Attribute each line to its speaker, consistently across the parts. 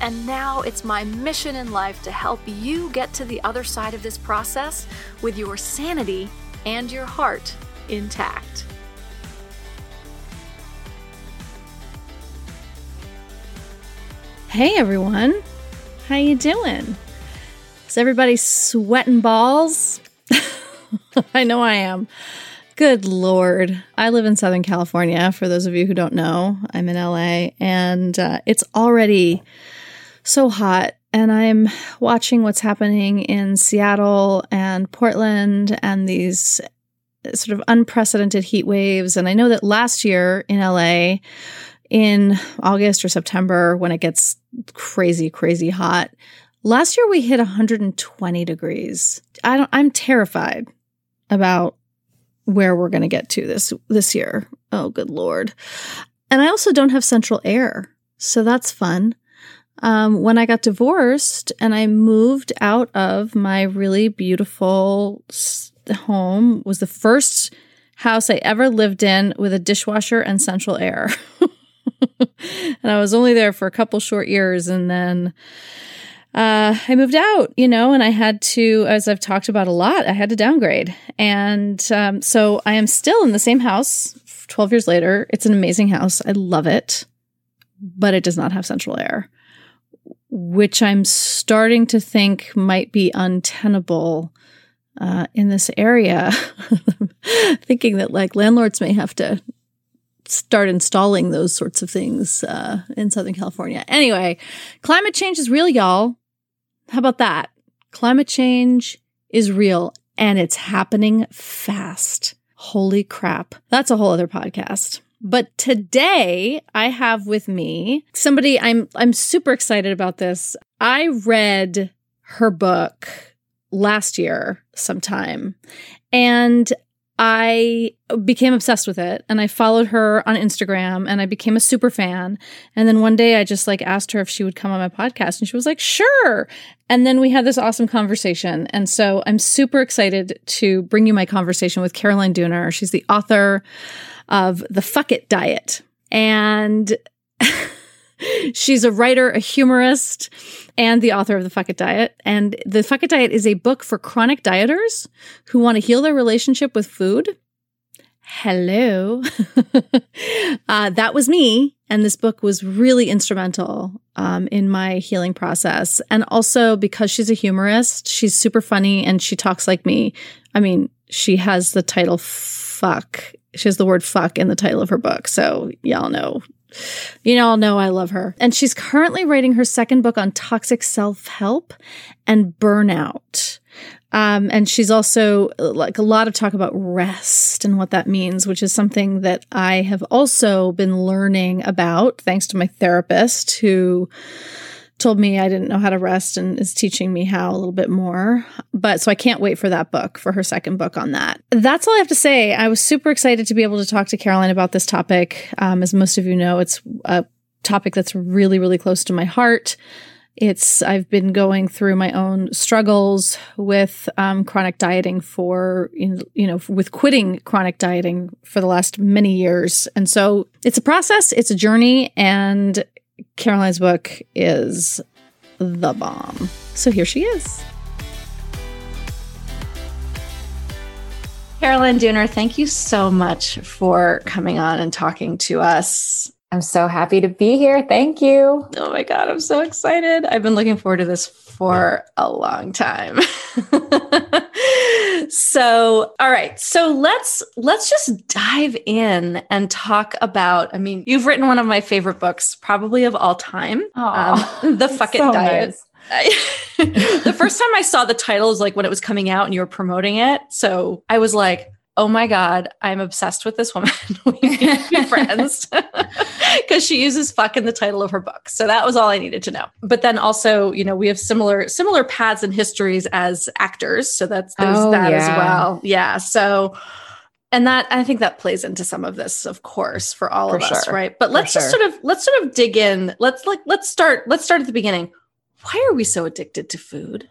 Speaker 1: and now it's my mission in life to help you get to the other side of this process with your sanity and your heart intact.
Speaker 2: Hey everyone. How you doing? Is everybody sweating balls? I know I am. Good Lord. I live in Southern California. For those of you who don't know, I'm in LA and uh, it's already so hot. And I'm watching what's happening in Seattle and Portland and these uh, sort of unprecedented heat waves. And I know that last year in LA, in August or September, when it gets crazy, crazy hot, last year we hit 120 degrees. I don't, I'm terrified about where we're going to get to this this year. Oh, good lord. And I also don't have central air. So that's fun um, when I got divorced and I moved out of my really beautiful home, was the first house I ever lived in with a dishwasher and central air. and I was only there for a couple short years, and then uh, I moved out, you know, and I had to, as I've talked about a lot, I had to downgrade. And um, so I am still in the same house 12 years later. It's an amazing house. I love it, but it does not have central air which I'm starting to think might be untenable uh, in this area. Thinking that like landlords may have to start installing those sorts of things uh, in Southern California. Anyway, climate change is real, y'all. How about that? Climate change is real and it's happening fast. Holy crap. That's a whole other podcast. But today I have with me somebody I'm I'm super excited about this. I read her book last year sometime and I became obsessed with it and I followed her on Instagram and I became a super fan. And then one day I just like asked her if she would come on my podcast and she was like, sure. And then we had this awesome conversation. And so I'm super excited to bring you my conversation with Caroline Dooner. She's the author of the Fuck It Diet. And she's a writer, a humorist, and the author of the Fuck It Diet. And the Fuck It Diet is a book for chronic dieters who want to heal their relationship with food. Hello. uh, that was me. And this book was really instrumental um, in my healing process. And also because she's a humorist, she's super funny and she talks like me. I mean, she has the title Fuck she has the word fuck in the title of her book. So y'all know. You all know I love her. And she's currently writing her second book on toxic self help and burnout. Um, and she's also like a lot of talk about rest and what that means, which is something that I have also been learning about thanks to my therapist who told me I didn't know how to rest and is teaching me how a little bit more. But so I can't wait for that book, for her second book on that. That's all I have to say. I was super excited to be able to talk to Caroline about this topic. Um, as most of you know, it's a topic that's really, really close to my heart. It's, I've been going through my own struggles with um, chronic dieting for, you know, with quitting chronic dieting for the last many years. And so it's a process, it's a journey, and Caroline's book is the bomb. So here she is. Caroline Dooner, thank you so much for coming on and talking to us.
Speaker 3: I'm so happy to be here. Thank you.
Speaker 2: Oh my God, I'm so excited. I've been looking forward to this for a long time. so, all right. So let's let's just dive in and talk about. I mean, you've written one of my favorite books, probably of all time, um, "The Fuck It so Diet." Nice. the first time I saw the title was like when it was coming out and you were promoting it. So I was like,
Speaker 4: oh my God, I'm obsessed with this woman. we need to be friends because she uses fuck in the title of her book. So that was all I needed to know. But then also, you know, we have similar similar paths and histories as actors. So that's there's oh, that yeah. as well. Yeah. So and that I think that plays into some of this, of course, for all for of us, right? But let's just sort of let's sort of dig in. Let's like let's start let's start at the beginning. Why are we so addicted to food?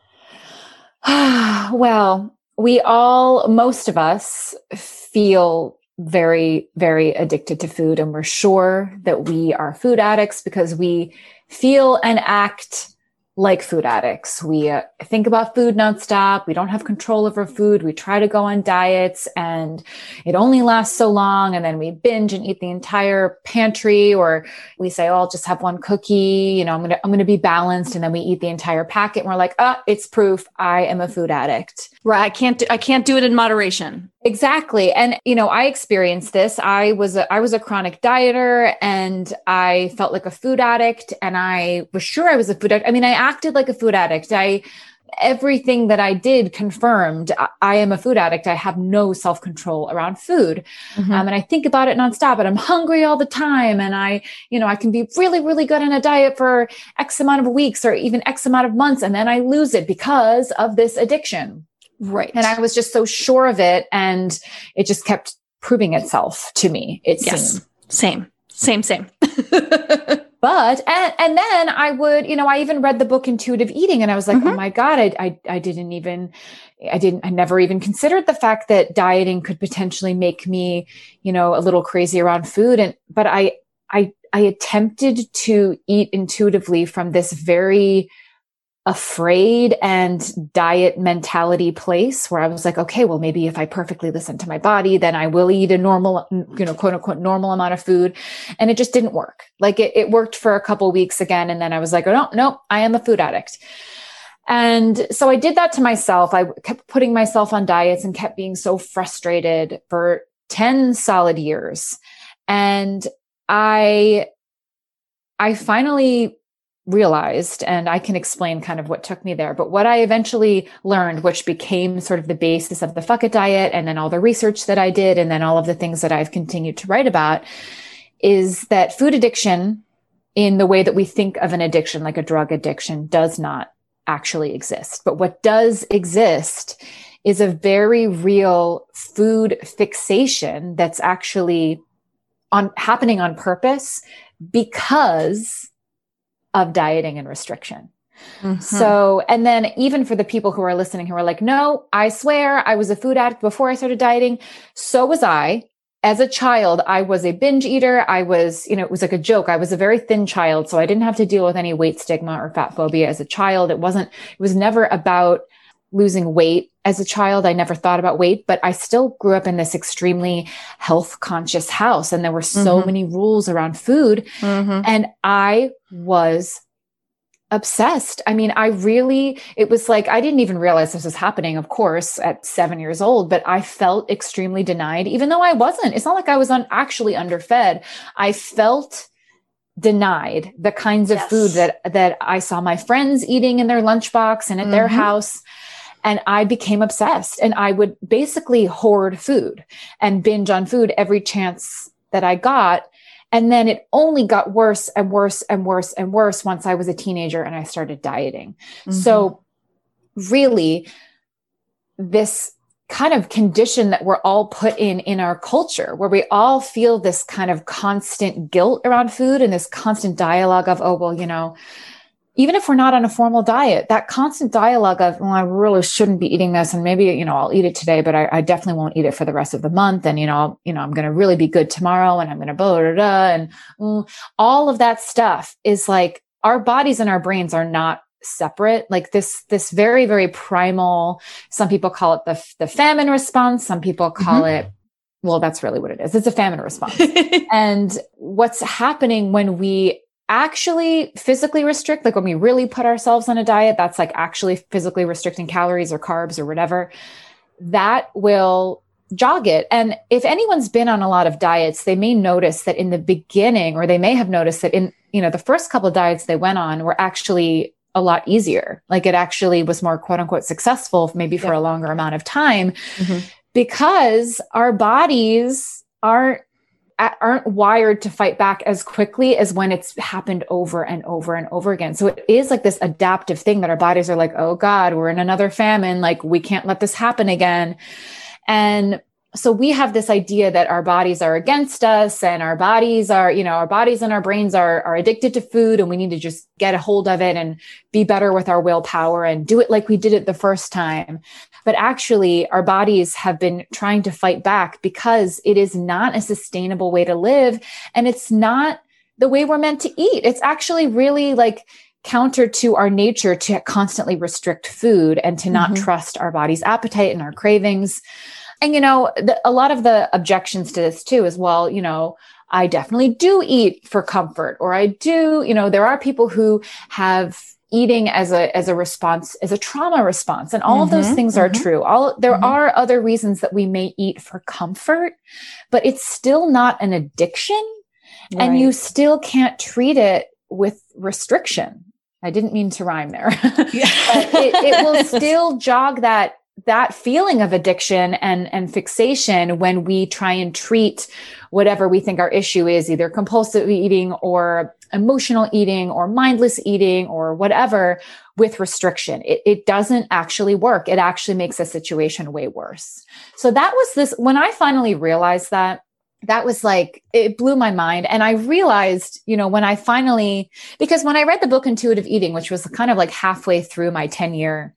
Speaker 3: well, we all, most of us, feel very, very addicted to food, and we're sure that we are food addicts because we feel and act like food addicts. We uh, think about food nonstop. We don't have control over food. We try to go on diets and it only lasts so long. And then we binge and eat the entire pantry or we say, Oh, I'll just have one cookie. You know, I'm going to, I'm going to be balanced. And then we eat the entire packet and we're like, Oh, it's proof I am a food addict.
Speaker 4: Right. I can't do, I can't do it in moderation.
Speaker 3: Exactly. And you know, I experienced this. I was a, I was a chronic dieter and I felt like a food addict and I was sure I was a food addict. I mean, I acted like a food addict. I everything that I did confirmed I, I am a food addict. I have no self control around food. Mm-hmm. Um, and I think about it nonstop and I'm hungry all the time. And I, you know, I can be really, really good on a diet for X amount of weeks or even X amount of months. And then I lose it because of this addiction.
Speaker 4: Right.
Speaker 3: And I was just so sure of it. And it just kept proving itself to me. It yes.
Speaker 4: seemed. Same, same, same.
Speaker 3: but and, and then I would, you know, I even read the book Intuitive Eating and I was like, oh mm-hmm. oh my God, I, I I didn't even I didn't I never even considered the fact that dieting could potentially make me, you know, a little crazy around food. And but I I I attempted to eat intuitively from this very afraid and diet mentality place where I was like, okay, well, maybe if I perfectly listen to my body, then I will eat a normal, you know, quote unquote normal amount of food. And it just didn't work. Like it, it worked for a couple weeks again. And then I was like, oh, no, no, I am a food addict. And so I did that to myself. I kept putting myself on diets and kept being so frustrated for 10 solid years. And I, I finally realized, and I can explain kind of what took me there, but what I eventually learned, which became sort of the basis of the Fuck It diet, and then all the research that I did, and then all of the things that I've continued to write about, is that food addiction, in the way that we think of an addiction, like a drug addiction, does not actually exist. But what does exist is a very real food fixation that's actually on happening on purpose because of dieting and restriction. Mm-hmm. So, and then even for the people who are listening who are like, no, I swear I was a food addict before I started dieting. So was I. As a child, I was a binge eater. I was, you know, it was like a joke. I was a very thin child. So I didn't have to deal with any weight stigma or fat phobia as a child. It wasn't, it was never about losing weight as a child. I never thought about weight, but I still grew up in this extremely health conscious house. And there were so mm-hmm. many rules around food. Mm-hmm. And I was obsessed. I mean, I really, it was like, I didn't even realize this was happening, of course, at seven years old, but I felt extremely denied, even though I wasn't. It's not like I was un- actually underfed. I felt denied the kinds of yes. food that, that I saw my friends eating in their lunchbox and at mm-hmm. their house. And I became obsessed and I would basically hoard food and binge on food every chance that I got. And then it only got worse and worse and worse and worse once I was a teenager and I started dieting. Mm-hmm. So really this kind of condition that we're all put in in our culture where we all feel this kind of constant guilt around food and this constant dialogue of, oh, well, you know, even if we're not on a formal diet, that constant dialogue of, well, I really shouldn't be eating this. And maybe, you know, I'll eat it today, but I, I definitely won't eat it for the rest of the month. And, you know, I'll, you know, I'm going to really be good tomorrow and I'm going to blah, blah, blah. And mm, all of that stuff is like our bodies and our brains are not separate like this this very very primal some people call it the the famine response some people call mm-hmm. it well that's really what it is it's a famine response and what's happening when we actually physically restrict, like when we really put ourselves on a diet, that's like actually physically restricting calories or carbs or whatever, that will jog it. And if anyone's been on a lot of diets, they may notice that in the beginning, or they may have noticed that in, you know, the first couple of diets they went on were actually a lot easier. Like it actually was more quote unquote successful, maybe for yeah. a longer amount of time. Mm-hmm because our bodies aren't aren't wired to fight back as quickly as when it's happened over and over and over again. So it is like this adaptive thing that our bodies are like, oh God, we're in another famine. Like we can't let this happen again. And so we have this idea that our bodies are against us and our bodies are, you know, our bodies and our brains are, are addicted to food and we need to just get a hold of it and be better with our willpower and do it like we did it the first time. But actually our bodies have been trying to fight back because it is not a sustainable way to live. And it's not the way we're meant to eat. It's actually really like counter to our nature to constantly restrict food and to not mm-hmm. trust our body's appetite and our cravings. And, you know, the, a lot of the objections to this too is, well, you know, I definitely do eat for comfort or I do, you know, there are people who have eating as a as a response as a trauma response. And all mm-hmm, of those mm-hmm, things mm-hmm. are true. All there mm-hmm. are other reasons that we may eat for comfort but it's still not an addiction. Right. and you still can't treat it with restriction. I didn't mean to rhyme there. But it, it will still jog that that feeling of addiction and, and fixation when we try and treat whatever we think our issue is, either compulsive eating or emotional eating or mindless eating or whatever with restriction. It, it doesn't actually work. It actually makes a situation way worse. So that was this, when I finally realized that, that was like, it blew my mind. And I realized, you know, when I finally, because when I read the book Intuitive Eating, which was kind of like halfway through my 10 year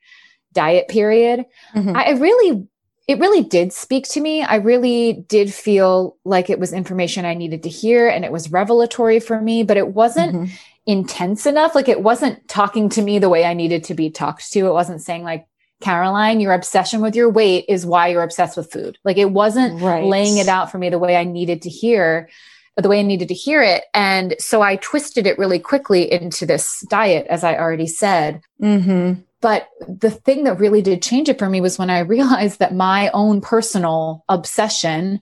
Speaker 3: diet period, mm-hmm. I really, it really did speak to me. I really did feel like it was information I needed to hear and it was revelatory for me, but it wasn't mm-hmm. intense enough. Like it wasn't talking to me the way I needed to be talked to. It wasn't saying like, Caroline, your obsession with your weight is why you're obsessed with food. Like it wasn't right. laying it out for me the way I needed to hear, the way I needed to hear it. And so I twisted it really quickly into this diet, as I already said.
Speaker 4: Mm-hmm.
Speaker 3: But the thing that really did change it for me was when I realized that my own personal obsession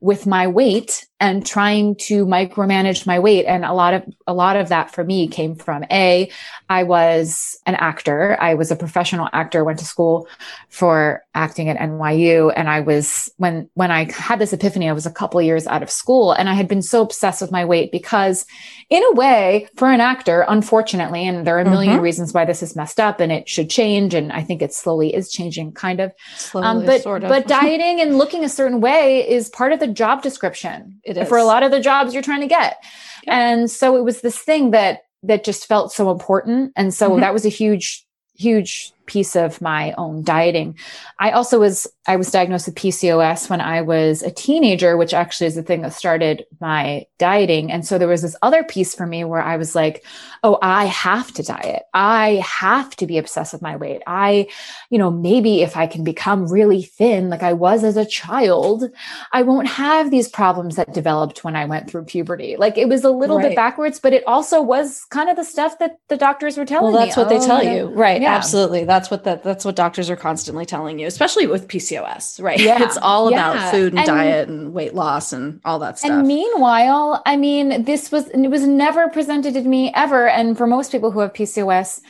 Speaker 3: with my weight and trying to micromanage my weight. And a lot of a lot of that for me came from a i was an actor. I was a professional actor went to school for acting at nyu and i was when when i had this epiphany i was a couple years out of school. And i had been so obsessed with my weight because in a way for an actor unfortunately and there are a 1000000 mm-hmm. reasons why this is messed up and it should change and i think it slowly is changing kind of. Slowly, um, but sort of. but dieting and looking a certain way is part of the job description it is. for a lot of the jobs you're trying to get. And so it was this thing that that just felt so important. And so mm-hmm. that was a huge, huge piece of my own dieting. I also was, I was diagnosed with PCOS when I was a teenager, which actually is the thing that started my dieting. And so there was this other piece for me where I was like, oh, I have to diet. I have to be obsessed with my weight. I, you know, maybe if I can become really thin like I was as a child, I won't have these problems that developed when I went through puberty. Like it was a little right. bit backwards, but it also was kind of the stuff that the doctors were telling me.
Speaker 4: well, that's
Speaker 3: me.
Speaker 4: what oh, they tell oh, you. Right. Yeah. Absolutely. That's that's what that that's what doctors are constantly telling you, especially with PCOS, right? Yeah. It's all yeah. about food and, and, diet and weight loss and all that stuff.
Speaker 3: And meanwhile, I mean, this was it was never presented to me ever. And for most people who have PCOS,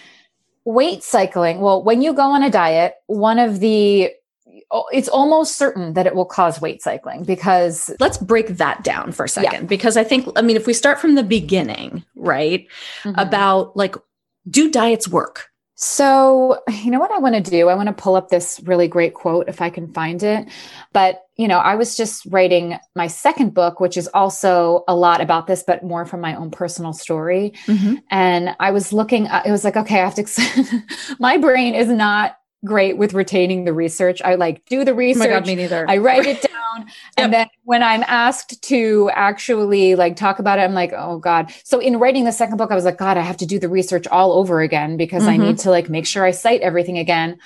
Speaker 3: weight cycling, well, when you go on a diet, one of the it's almost certain that it will cause weight cycling because
Speaker 4: let's break that down for a second yeah. because i think i mean if we start from the beginning right mm-hmm. about like do diets work
Speaker 3: so, you know what I want to do? I want to pull up this really great quote if I can find it. But, you know, I was just writing my second book, which is also a lot about this, but more from my own personal story. Mm-hmm. And I was looking, it was like, okay, I have to, my brain is not great with retaining the research. I like do the research. Oh
Speaker 4: my God, me neither.
Speaker 3: I write it down. yep. And then when I'm asked to actually like talk about it, I'm like, oh God. So in writing the second book, I was like, God, I have to do the research all over again because mm-hmm. I need to like make sure I cite everything again.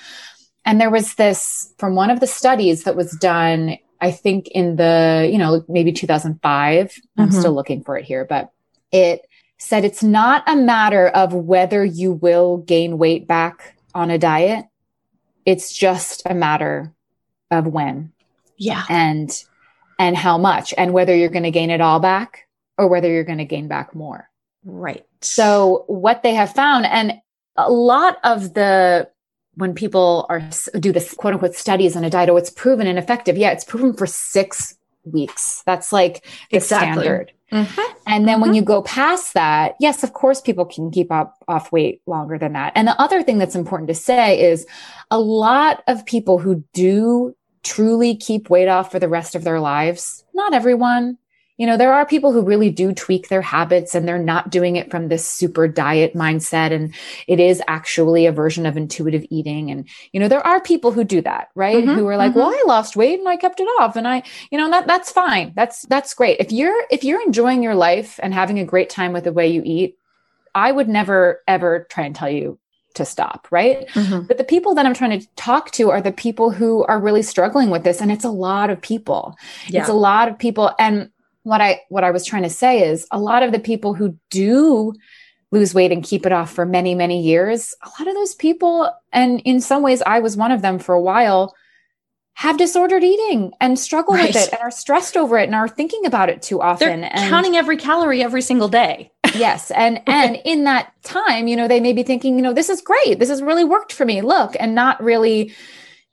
Speaker 3: And there was this from one of the studies that was done, I think in the, you know, maybe 2005. Mm-hmm. I'm still looking for it here, but it said it's not a matter of whether you will gain weight back on a diet it's just a matter of when.
Speaker 4: Yeah.
Speaker 3: And and how much and whether you're going to gain it all back or whether you're going to gain back more.
Speaker 4: Right.
Speaker 3: So what they have found and a lot of the when people are do this quote unquote studies on a diet, oh, it's proven ineffective. Yeah, it's proven for six weeks. That's like the exactly. standard. Mm-hmm. And then mm-hmm. when you go past that, yes, of course, people can keep up off weight longer than that. And the other thing that's important to say is a lot of people who do truly keep weight off for the rest of their lives, not everyone, you know, there are people who really do tweak their habits and they're not doing it from this super diet mindset. And it is actually a version of intuitive eating. And, you know, there are people who do that, right? Mm-hmm, who are like, mm-hmm. well, I lost weight and I kept it off. And I, you know, that, that's fine. That's, that's great. If you're, if you're enjoying your life and having a great time with the way you eat, I would never, ever try and tell you to stop, right? Mm-hmm. But the people that I'm trying to talk to are the people who are really struggling with this. And it's a lot of people. Yeah. It's a lot of people. And what I what I was trying to say is a lot of the people who do lose weight and keep it off for many many years, a lot of those people and in some ways I was one of them for a while have disordered eating and struggle right. with it and are stressed over it and are thinking about it too often
Speaker 2: They're and counting every calorie every single day.
Speaker 3: yes and and in that time you know they may be thinking you know this is great this has really worked for me look and not really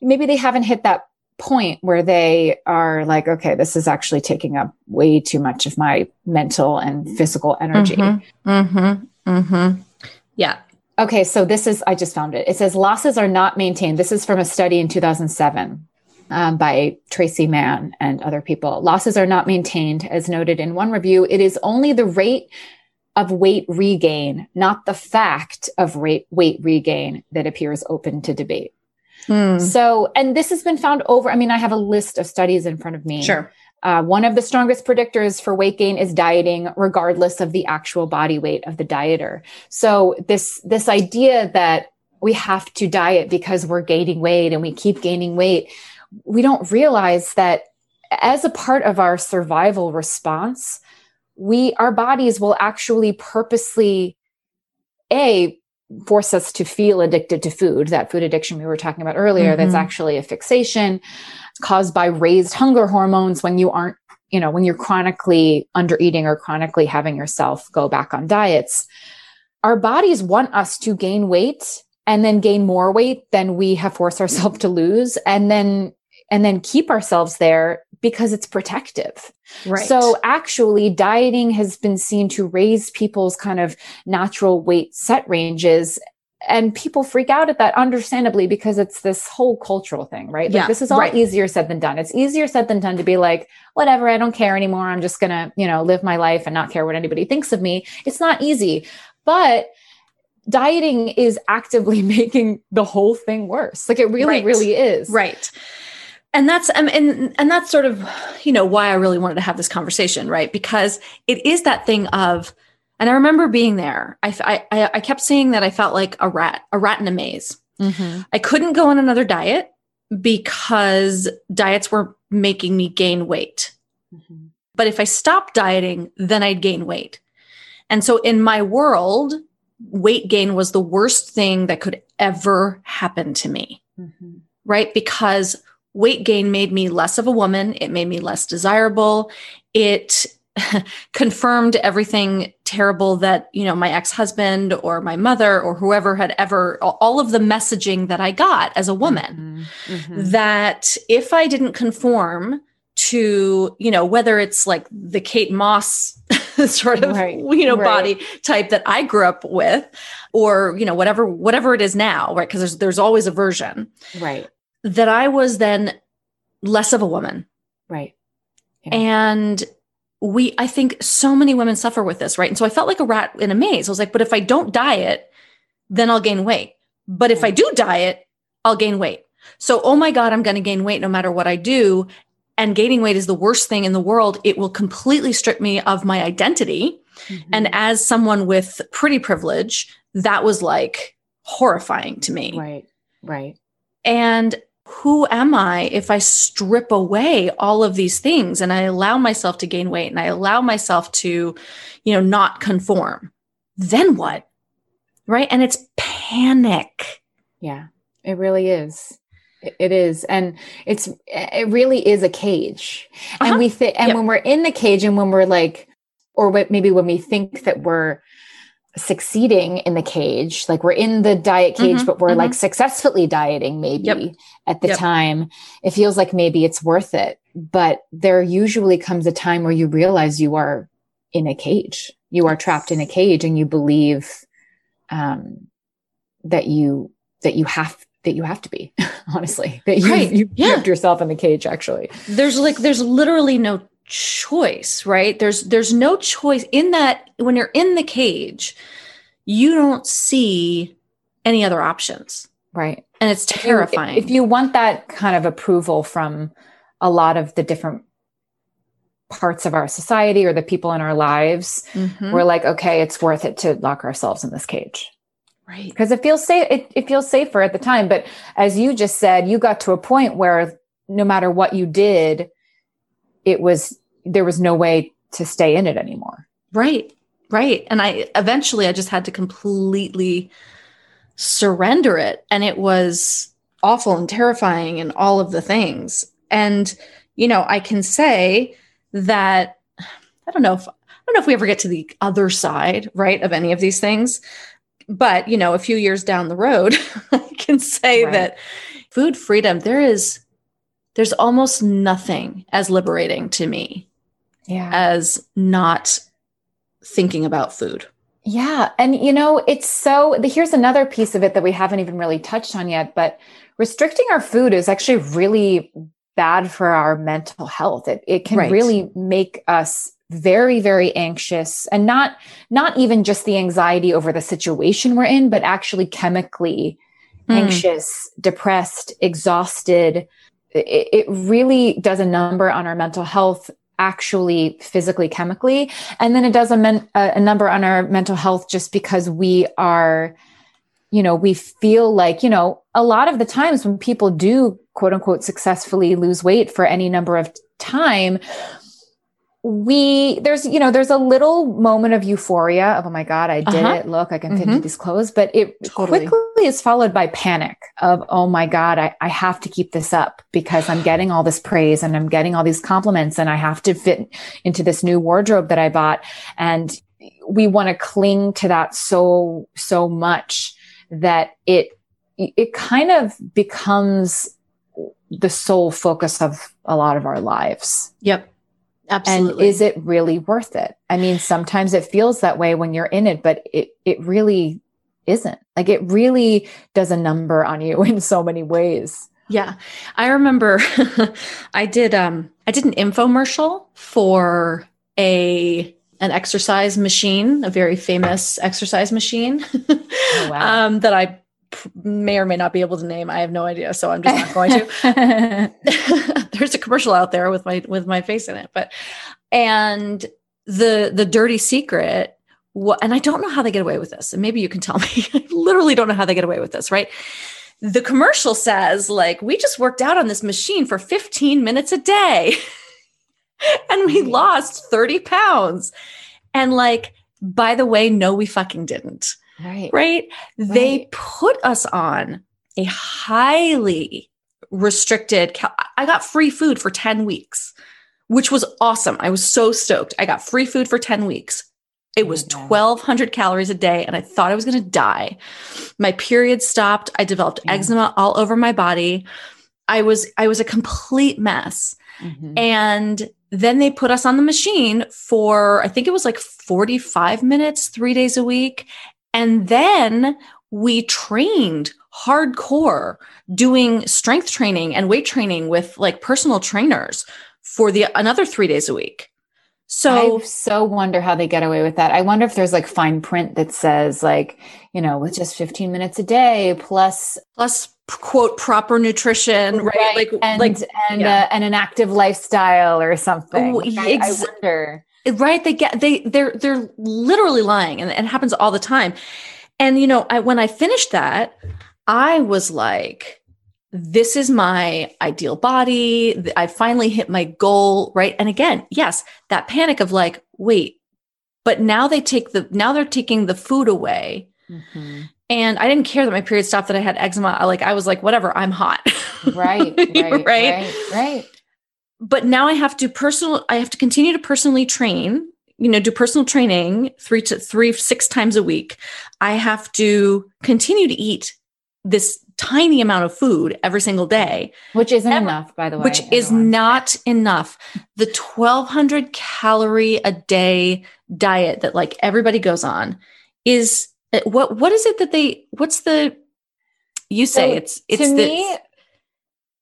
Speaker 3: maybe they haven't hit that point where they are like, okay, this is actually taking up way too much of my mental and physical energy. Mm-hmm,
Speaker 2: mm-hmm, mm-hmm. Yeah.
Speaker 3: Okay, so this is, I just found it. It says losses are not maintained. This is from a study in 2007 um, by Traci Mann and other people. Losses are not maintained, as noted in one review. It is only the rate of weight regain, not the fact of rate, weight regain that appears open to debate. Hmm. So, and this has been found over. I mean, I have a list of studies in front of me.
Speaker 2: Sure.
Speaker 3: Uh, one of the strongest predictors for weight gain is dieting, regardless of the actual body weight of the dieter. So this this idea that we have to diet because we're gaining weight and we keep gaining weight, we don't realize that as a part of our survival response, we our bodies will actually purposely a force us to feel addicted to food, that food addiction we were talking about earlier, mm-hmm. that's actually a fixation caused by raised hunger hormones when you aren't, you know, when you're chronically under eating or chronically having yourself go back on diets. Our bodies want us to gain weight and then gain more weight than we have forced ourselves to lose and then and then keep ourselves there because it's protective. Right. So actually dieting has been seen to raise people's kind of natural weight set ranges and people freak out at that understandably because it's this whole cultural thing, right? Like yeah, this is all right. easier said than done. It's easier said than done to be like, whatever, I don't care anymore. I'm just going to, you know, live my life and not care what anybody thinks of me. It's not easy, but dieting is actively making the whole thing worse. Like it really, right. really is.
Speaker 2: Right and that's um, and and that's sort of you know why I really wanted to have this conversation, right? Because it is that thing of, and I remember being there. I I, I kept saying that I felt like a rat, a rat in a maze. Mm-hmm. I couldn't go on another diet because diets were making me gain weight. Mm-hmm. But if I stopped dieting, then I'd gain weight. And so in my world, weight gain was the worst thing that could ever happen to me. Mm-hmm. Right? Because weight gain made me less of a woman. It made me less desirable. It confirmed everything terrible that, you know, my ex-husband or my mother or whoever had ever, all of the messaging that I got as a woman, mm-hmm. Mm-hmm. that if I didn't conform to, you know, whether it's like the Kate Moss sort of, right. you know, right. body type that I grew up with, or, you know, whatever, whatever it is now, right? Because there's, there's always a version.
Speaker 3: Right
Speaker 2: that I was then less of a woman.
Speaker 3: Right.
Speaker 2: Yeah. And we, I think so many women suffer with this, right? And so I felt like a rat in a maze. I was like, but if I don't diet, then I'll gain weight. But if I do diet, I'll gain weight. So, oh my God, I'm going to gain weight no matter what I do. And gaining weight is the worst thing in the world. It will completely strip me of my identity. Mm-hmm. And as someone with pretty privilege, that was like horrifying to me.
Speaker 3: Right. Right.
Speaker 2: And who am I if I strip away all of these things and I allow myself to gain weight and I allow myself to, you know, not conform? Then what? Right. And it's panic.
Speaker 3: Yeah, it really is. It is. And it's, it really is a cage. Uh-huh. And we think, and yep. when we're in the cage and when we're like, or maybe when we think that we're succeeding in the cage like we're in the diet cage
Speaker 2: Mhm,
Speaker 3: but we're
Speaker 2: mhm.
Speaker 3: like successfully dieting maybe
Speaker 2: Yep.
Speaker 3: at the
Speaker 2: Yep.
Speaker 3: time it feels like maybe it's worth it but there usually comes a time where you realize you are in a cage you are trapped in a cage and you believe um that you that you have that you have to be honestly that you
Speaker 2: Right.
Speaker 3: you
Speaker 2: Yeah.
Speaker 3: trapped yourself in the cage actually
Speaker 2: there's like there's literally no choice right there's there's no choice in that when you're in the cage you don't see any other options
Speaker 3: right
Speaker 2: and it's
Speaker 3: If
Speaker 2: terrifying
Speaker 3: If you want that kind of approval from a lot of the different parts of our society or the people in our lives,
Speaker 2: Mhm.
Speaker 3: we're like, okay, it's worth it to lock ourselves in this cage
Speaker 2: right
Speaker 3: because it feels safe. It, it feels safer at the time. But as you just said, you got to a point where no matter what you did, it was there was no way to stay in it anymore.
Speaker 2: Right. Right. And I eventually I just had to completely surrender it. And it was awful and terrifying and all of the things. And, you know, I can say that I don't know if I don't know if we ever get to the other side, right, of any of these things. But, you know, a few years down the road, I can say
Speaker 3: Right.
Speaker 2: that food freedom, there is there's almost nothing as liberating to me
Speaker 3: Yeah.
Speaker 2: as not thinking about food.
Speaker 3: Yeah. And, you know, it's so, here's another piece of it that we haven't even really touched on yet, but restricting our food is actually really bad for our mental health. It, it can
Speaker 2: Right.
Speaker 3: really make us very, very anxious and not, not even just the anxiety over the situation we're in, but actually chemically
Speaker 2: Mm.
Speaker 3: anxious, depressed, exhausted. It, it really does a number on our mental health, actually, physically, chemically. And then it does a, men, a, a number on our mental health just because we are, you know, we feel like, you know, a lot of the times when people do quote unquote successfully lose weight for any number of time, we there's you know there's a little moment of euphoria of oh my god i did
Speaker 2: Uh-huh.
Speaker 3: it look i can fit into
Speaker 2: Mhm.
Speaker 3: these clothes but it
Speaker 2: Totally.
Speaker 3: quickly is followed by panic of oh my god I, I have to keep this up because i'm getting all this praise and i'm getting all these compliments and i have to fit into this new wardrobe that i bought and we want to cling to that so so much that it it kind of becomes the sole focus of a lot of our lives
Speaker 2: Yep.
Speaker 3: And is it really worth it? I mean, sometimes it feels that way when you're in it, but it, it really isn't. Like it really does a number on you in so many ways.
Speaker 2: yeah. I remember I did um I did an infomercial for a an exercise machine, a very famous exercise machine.
Speaker 3: Oh, wow.
Speaker 2: um that I may or may not be able to name. I have no idea, so I'm just not going to. there's a commercial out there with my with my face in it but and the the dirty secret what and i don't know how they get away with this and maybe you can tell me. I literally don't know how they get away with this right? The commercial says like we just worked out on this machine for 15 minutes a day and we
Speaker 3: mm.
Speaker 2: lost 30 pounds. And like by the way no we fucking didn't
Speaker 3: right.
Speaker 2: right? They
Speaker 3: Right.
Speaker 2: put us on a highly restricted. Cal- I got free food for 10 weeks, which was awesome. I was so stoked. I got free food for 10 weeks. It was
Speaker 3: wow.
Speaker 2: 1200 calories a day and I thought I was going to die. My period stopped. I developed
Speaker 3: Yeah.
Speaker 2: eczema all over my body. I was I was a complete mess.
Speaker 3: Mhm.
Speaker 2: And then they put us on the machine for, I think it was like 45 minutes, three days a week. And then we trained hardcore doing strength training and weight training with like personal trainers for the another three days a week. So
Speaker 3: I so wonder how they get away with that. I wonder if there's like fine print that says like, you know, with just 15 minutes a day plus
Speaker 2: plus quote proper nutrition, right? Like
Speaker 3: and
Speaker 2: like
Speaker 3: and
Speaker 2: yeah.
Speaker 3: uh, and an active lifestyle or something.
Speaker 2: Oh,
Speaker 3: Like, I, I wonder.
Speaker 2: Right? They get they they're they're literally lying and it happens all the time. And you know I, when i finished that i was like this is my ideal body. I finally hit my goal right? And again yes that panic of like wait but now they take the now they're taking the food away.
Speaker 3: Mhm.
Speaker 2: and i didn't care that my period stopped that i had eczema. I, like i was like whatever i'm hot.
Speaker 3: Right, right,
Speaker 2: right?
Speaker 3: right, right.
Speaker 2: But now I have to personal I have to continue to personally train, you know, do personal training three to three, six times a week. I have to continue to eat this tiny amount of food every single day,
Speaker 3: which isn't every, enough, by the way.
Speaker 2: Which everyone. is not enough. The 1200 calorie a day diet that like everybody goes on is uh, what, what is it that they, what's the, you say so it's, it's
Speaker 3: to the, me,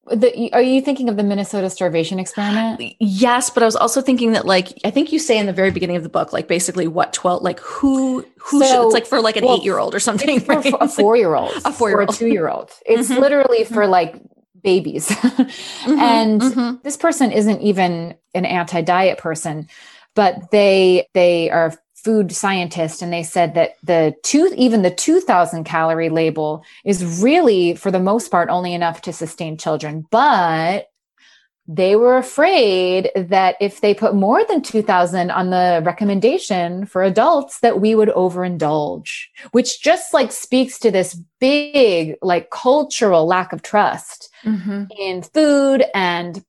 Speaker 3: the, are you thinking of the Minnesota starvation experiment?
Speaker 2: Yes, but I was also thinking that like I think you say in the very beginning of the book, like basically what twelve, like who who so, should it's like for like an well, eight year old or something,
Speaker 3: right? a four year old,
Speaker 2: a four year old,
Speaker 3: a two year old. It's mm-hmm. literally for mm-hmm. like babies, mm-hmm, and mm-hmm. this person isn't even an anti diet person, but they they are food scientist and they said that the two even the 2000 calorie label is really for the most part only enough to sustain children but they were afraid that if they put more than 2000 on the recommendation for adults that we would overindulge which just like speaks to this big like cultural lack of trust mm-hmm. in food and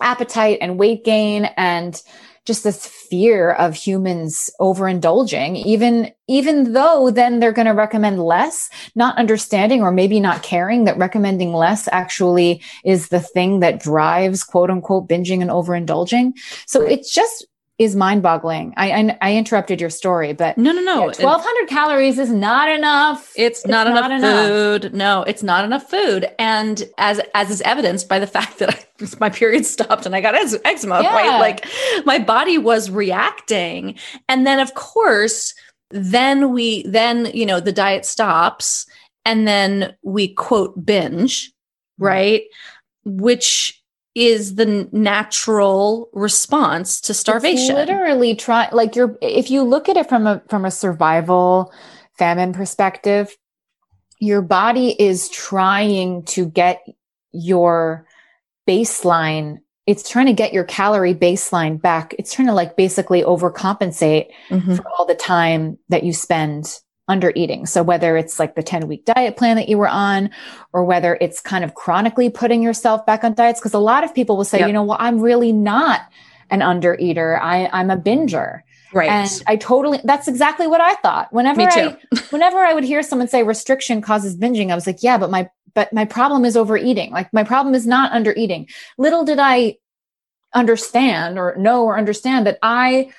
Speaker 3: appetite and weight gain and just this fear of humans overindulging even even though then they're going to recommend less not understanding or maybe not caring that recommending less actually is the thing that drives quote unquote binging and overindulging. So it's just is mind boggling. I, I, I interrupted your story, but
Speaker 2: no, no, no.
Speaker 3: Yeah, Twelve hundred calories is not enough.
Speaker 2: It's, it's not, not, enough, enough food. No, it's not enough food, and as as is evidenced by the fact that I, my period stopped and I got eczema. Yeah. Right, like my body was reacting, and then of course, then we then you know the diet stops, and then we quote binge, mm-hmm. right, which is the natural response to starvation.
Speaker 3: It's literally try like you're if you look at it from a from a survival famine perspective, your body is trying to get your baseline it's trying to get your calorie baseline back. It's trying to like basically overcompensate mm-hmm. for all the time that you spend under eating. So whether it's like the 10 week diet plan that you were on, or whether it's kind of chronically putting yourself back on diets, because a lot of people will say, yep. you know, well, I'm really not an under eater. I, I'm a binger.
Speaker 2: Right.
Speaker 3: And I totally, that's exactly what I thought. Whenever I, whenever I would hear someone say restriction causes binging, I was like, yeah, but my, but my problem is overeating. Like my problem is not under eating. Little did I understand or know or understand that I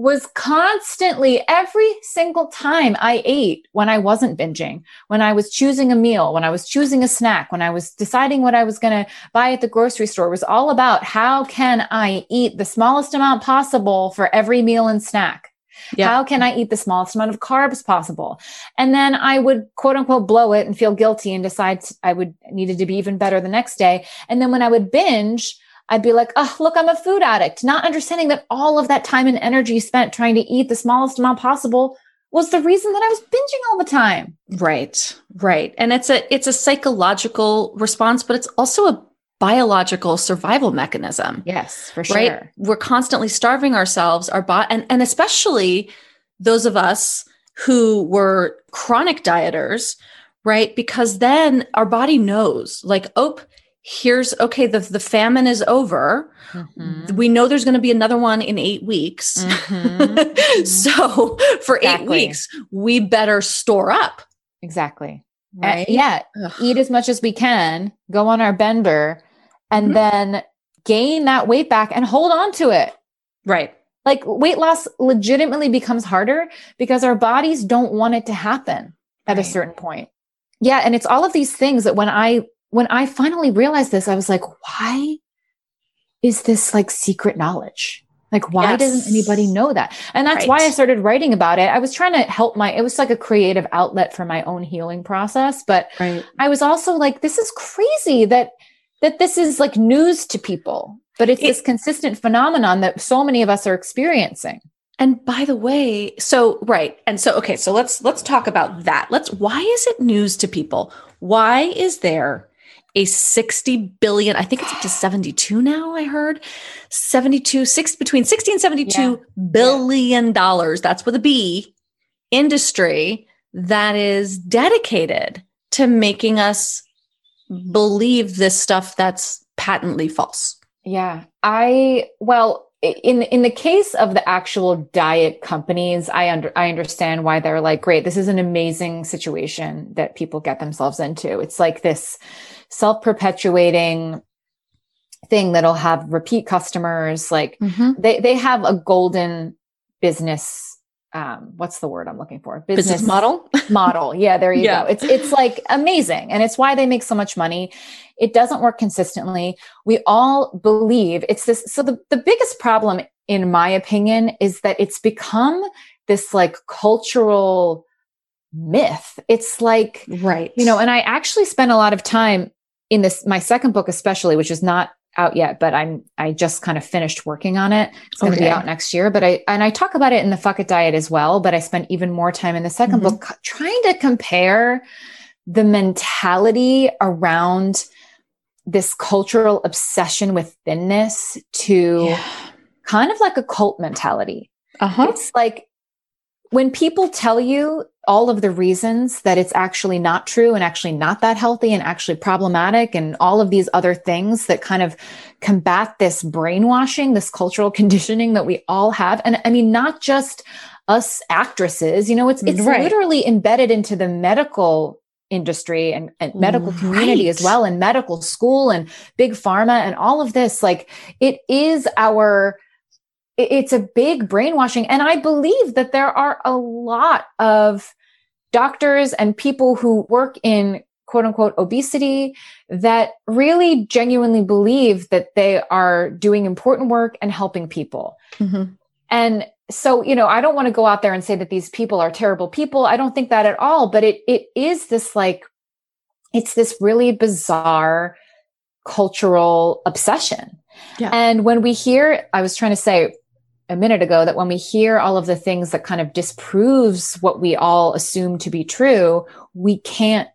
Speaker 3: was constantly every single time I ate when I wasn't binging, when I was choosing a meal, when I was choosing a snack, when I was deciding what I was going to buy at the grocery store was all about how can I eat the smallest amount possible for every meal and snack? Yep. How can I eat the smallest amount of carbs possible? And then I would quote unquote blow it and feel guilty and decide I would needed to be even better the next day. And then when I would binge, I'd be like, oh, look, I'm a food addict, not understanding that all of that time and energy spent trying to eat the smallest amount possible was the reason that I was binging all the time.
Speaker 2: Right. Right. And it's a it's a psychological response, but it's also a biological survival mechanism.
Speaker 3: Yes, for sure.
Speaker 2: Right? We're constantly starving ourselves, our body and, and especially those of us who were chronic dieters, right? Because then our body knows like, oh, here's okay the, the famine is over mm-hmm. we know there's going to be another one in eight weeks mm-hmm. so for exactly. eight weeks we better store up
Speaker 3: exactly right uh, yeah Ugh. eat as much as we can go on our bender and mm-hmm. then gain that weight back and hold on to it
Speaker 2: right
Speaker 3: like weight loss legitimately becomes harder because our bodies don't want it to happen at right. a certain point yeah and it's all of these things that when i when I finally realized this, I was like, why is this like secret knowledge? Like, why yes. doesn't anybody know that? And that's right. why I started writing about it. I was trying to help my, it was like a creative outlet for my own healing process. But right. I was also like, this is crazy that, that this is like news to people, but it's it, this consistent phenomenon that so many of us are experiencing.
Speaker 2: And by the way, so right. And so okay, so let's let's talk about that. Let's why is it news to people? Why is there a 60 billion, I think it's up to 72 now, I heard. 72, six between 60 and seventy-two yeah. billion yeah. dollars. That's with a B industry that is dedicated to making us believe this stuff that's patently false.
Speaker 3: Yeah. I, well, in in the case of the actual diet companies, I under I understand why they're like, great, this is an amazing situation that people get themselves into. It's like this self-perpetuating thing that'll have repeat customers. Like mm-hmm. they they have a golden business um, what's the word I'm looking for?
Speaker 2: Business, Business model.
Speaker 3: model. Yeah, there you yeah. go. It's it's like amazing, and it's why they make so much money. It doesn't work consistently. We all believe it's this. So the the biggest problem, in my opinion, is that it's become this like cultural myth. It's like
Speaker 2: right,
Speaker 3: you know. And I actually spent a lot of time in this my second book, especially, which is not out yet, but I'm I just kind of finished working on it. It's going to okay. be out next year. But I and I talk about it in the Fuck It Diet as well. But I spent even more time in the 2nd mm-hmm. book trying to compare the mentality around this cultural obsession with thinness to yeah. kind of like a cult mentality. Uh-huh. It's like when people tell you all of the reasons that it's actually not true and actually not that healthy and actually problematic and all of these other things that kind of combat this brainwashing, this cultural conditioning that we all have. And I mean, not just us actresses, you know, it's, it's right. literally embedded into the medical industry and, and medical right. community as well and medical school and big pharma and all of this. Like it is our, it's a big brainwashing. And I believe that there are a lot of doctors and people who work in quote unquote obesity that really genuinely believe that they are doing important work and helping people. Mm-hmm. And so, you know, I don't want to go out there and say that these people are terrible people. I don't think that at all, but it, it is this like, it's this really bizarre cultural obsession. Yeah. And when we hear, I was trying to say, a minute ago that when we hear all of the things that kind of disproves what we all assume to be true, we can't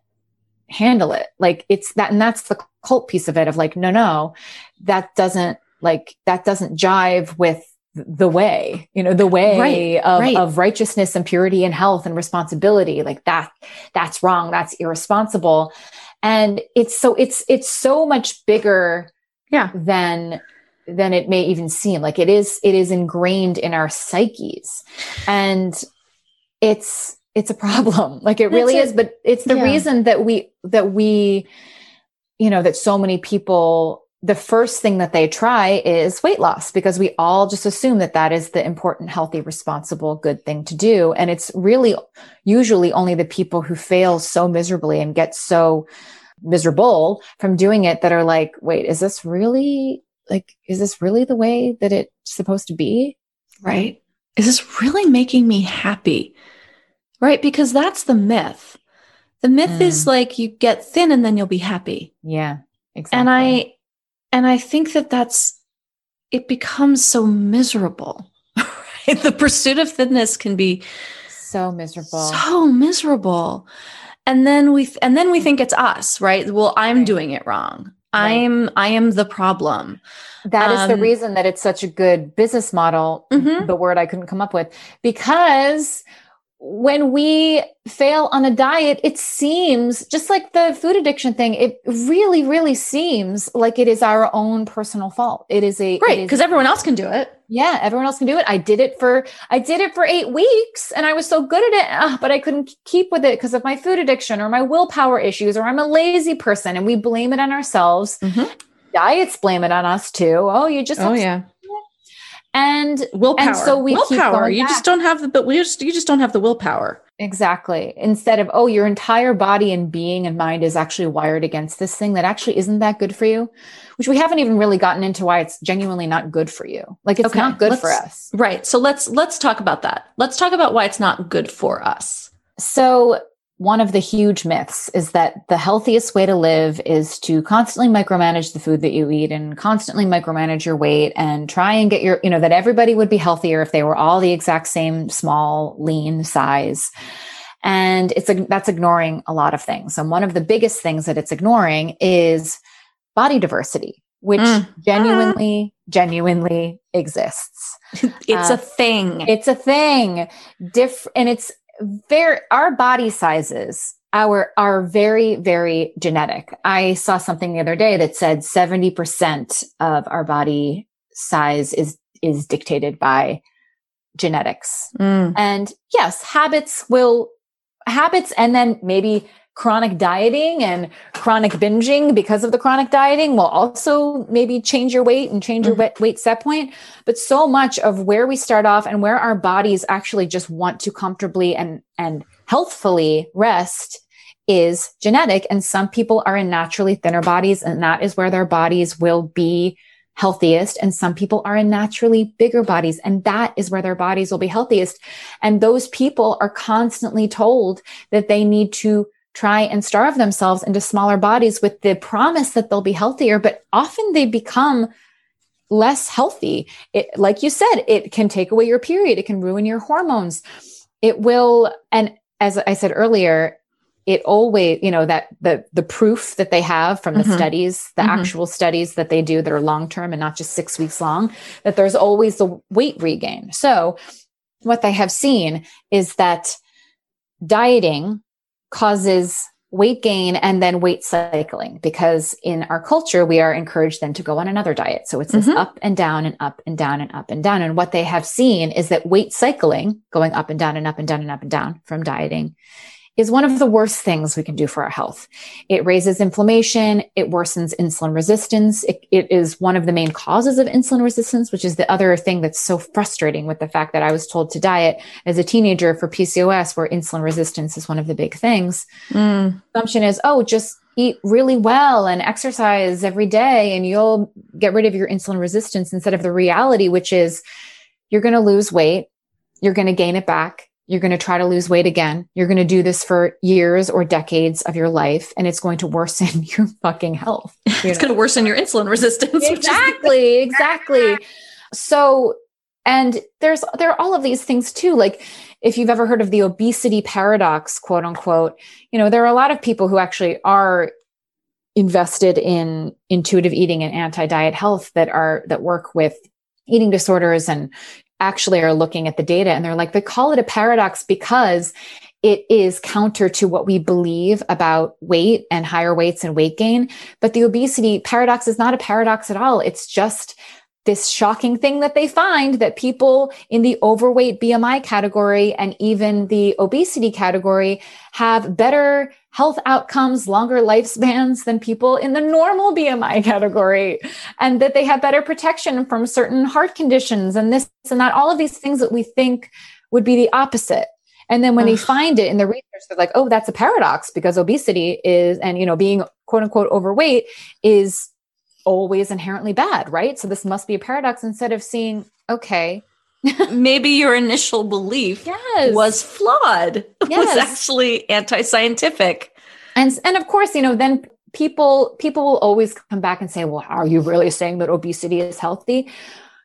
Speaker 3: handle it. Like it's that, and that's the cult piece of it of like, no, no, that doesn't like, that doesn't jive with the way, you know, the way right, of, right. of righteousness and purity and health and responsibility. Like that, that's wrong. That's irresponsible. And it's so, it's, it's so much bigger
Speaker 2: yeah.
Speaker 3: than than it may even seem. Like it is it is ingrained in our psyches. And it's it's a problem. Like it really is but it's the yeah. reason that we that we you know that so many people the first thing that they try is weight loss because we all just assume that that is the important healthy responsible good thing to do. And it's really usually only the people who fail so miserably and get so miserable from doing it that are like wait is this really like, is this really the way that it's supposed to be?
Speaker 2: Right. Is this really making me happy? Right. Because that's the myth. The myth mm. is like you get thin and then you'll be happy.
Speaker 3: Yeah. Exactly.
Speaker 2: And I, and I think that that's, it becomes so miserable. Right? The pursuit of thinness can be
Speaker 3: so miserable.
Speaker 2: So miserable. And then we, and then we think it's us, right? Well, I'm right. doing it wrong. I'm I am the problem.
Speaker 3: That is um, the reason that it's such a good business model, mm-hmm. the word I couldn't come up with, because when we fail on a diet, it seems just like the food addiction thing, it really, really seems like it is our own personal fault. It is a
Speaker 2: right because everyone else can do it.
Speaker 3: Yeah, everyone else can do it. I did it for I did it for eight weeks, and I was so good at it, uh, but I couldn't keep with it because of my food addiction or my willpower issues, or I'm a lazy person, and we blame it on ourselves. Mm-hmm. Diets blame it on us too. Oh, you just
Speaker 2: oh yeah
Speaker 3: and
Speaker 2: willpower.
Speaker 3: And so we
Speaker 2: willpower. you just don't have the but we just you just don't have the willpower.
Speaker 3: Exactly. Instead of oh, your entire body and being and mind is actually wired against this thing that actually isn't that good for you, which we haven't even really gotten into why it's genuinely not good for you. Like it's okay, not good for us.
Speaker 2: Right. So let's let's talk about that. Let's talk about why it's not good for us.
Speaker 3: So one of the huge myths is that the healthiest way to live is to constantly micromanage the food that you eat and constantly micromanage your weight and try and get your, you know, that everybody would be healthier if they were all the exact same small, lean size. And it's, that's ignoring a lot of things. And one of the biggest things that it's ignoring is body diversity, which mm. genuinely, genuinely exists.
Speaker 2: it's uh, a thing.
Speaker 3: It's a thing. Diff- and it's very our body sizes our are very very genetic i saw something the other day that said 70% of our body size is is dictated by genetics. Mm. And yes, habits will habits and then maybe chronic dieting and chronic binging because of the chronic dieting will also maybe change your weight and change mm-hmm. your weight set point. But so much of where we start off and where our bodies actually just want to comfortably and, and healthfully rest is genetic. And some people are in naturally thinner bodies and that is where their bodies will be healthiest. And some people are in naturally bigger bodies and that is where their bodies will be healthiest. And those people are constantly told that they need to try and starve themselves into smaller bodies with the promise that they'll be healthier, but often they become less healthy. It, like you said, it can take away your period. It can ruin your hormones. It will, and as I said earlier, it always, you know, that the the proof that they have from the mm-hmm. studies, the mm-hmm. actual studies that they do that are long term and not just six weeks long, that there's always the weight regain. So what they have seen is that dieting causes weight gain and then weight cycling because in our culture we are encouraged then to go on another diet so it's this mm-hmm. up and down and up and down and up and down and what they have seen is that weight cycling going up and down and up and down and up and down from dieting is one of the worst things we can do for our health. It raises inflammation. It worsens insulin resistance. It, it is one of the main causes of insulin resistance, which is the other thing that's so frustrating with the fact that I was told to diet as a teenager for PCOS, where insulin resistance is one of the big things. Mm. Assumption is, oh, just eat really well and exercise every day and you'll get rid of your insulin resistance instead of the reality, which is you're going to lose weight. You're going to gain it back you're going to try to lose weight again. You're going to do this for years or decades of your life, and it's going to worsen your fucking health.
Speaker 2: You it's going to worsen your insulin resistance.
Speaker 3: Exactly, exactly. So, and there's there are all of these things too. Like if you've ever heard of the obesity paradox, quote unquote, you know, there are a lot of people who actually are invested in intuitive eating and anti-diet health that are that work with eating disorders and actually are looking at the data and they're like, they call it a paradox because it is counter to what we believe about weight and higher weights and weight gain. But the obesity paradox is not a paradox at all. It's just this shocking thing that they find that people in the overweight BMI category and even the obesity category have better health outcomes, longer lifespans than people in the normal BMI category, and that they have better protection from certain heart conditions and this and that, all of these things that we think would be the opposite. And then when Ugh. they find it in the research, they're like, oh, that's a paradox because obesity is, and, you know, being quote unquote overweight is always inherently bad, right? So this must be a paradox instead of seeing, okay,
Speaker 2: maybe your initial belief yes. was flawed, yes. was actually anti-scientific.
Speaker 3: And and of course, you know, then people people will always come back and say, "Well, are you really saying that obesity is healthy?"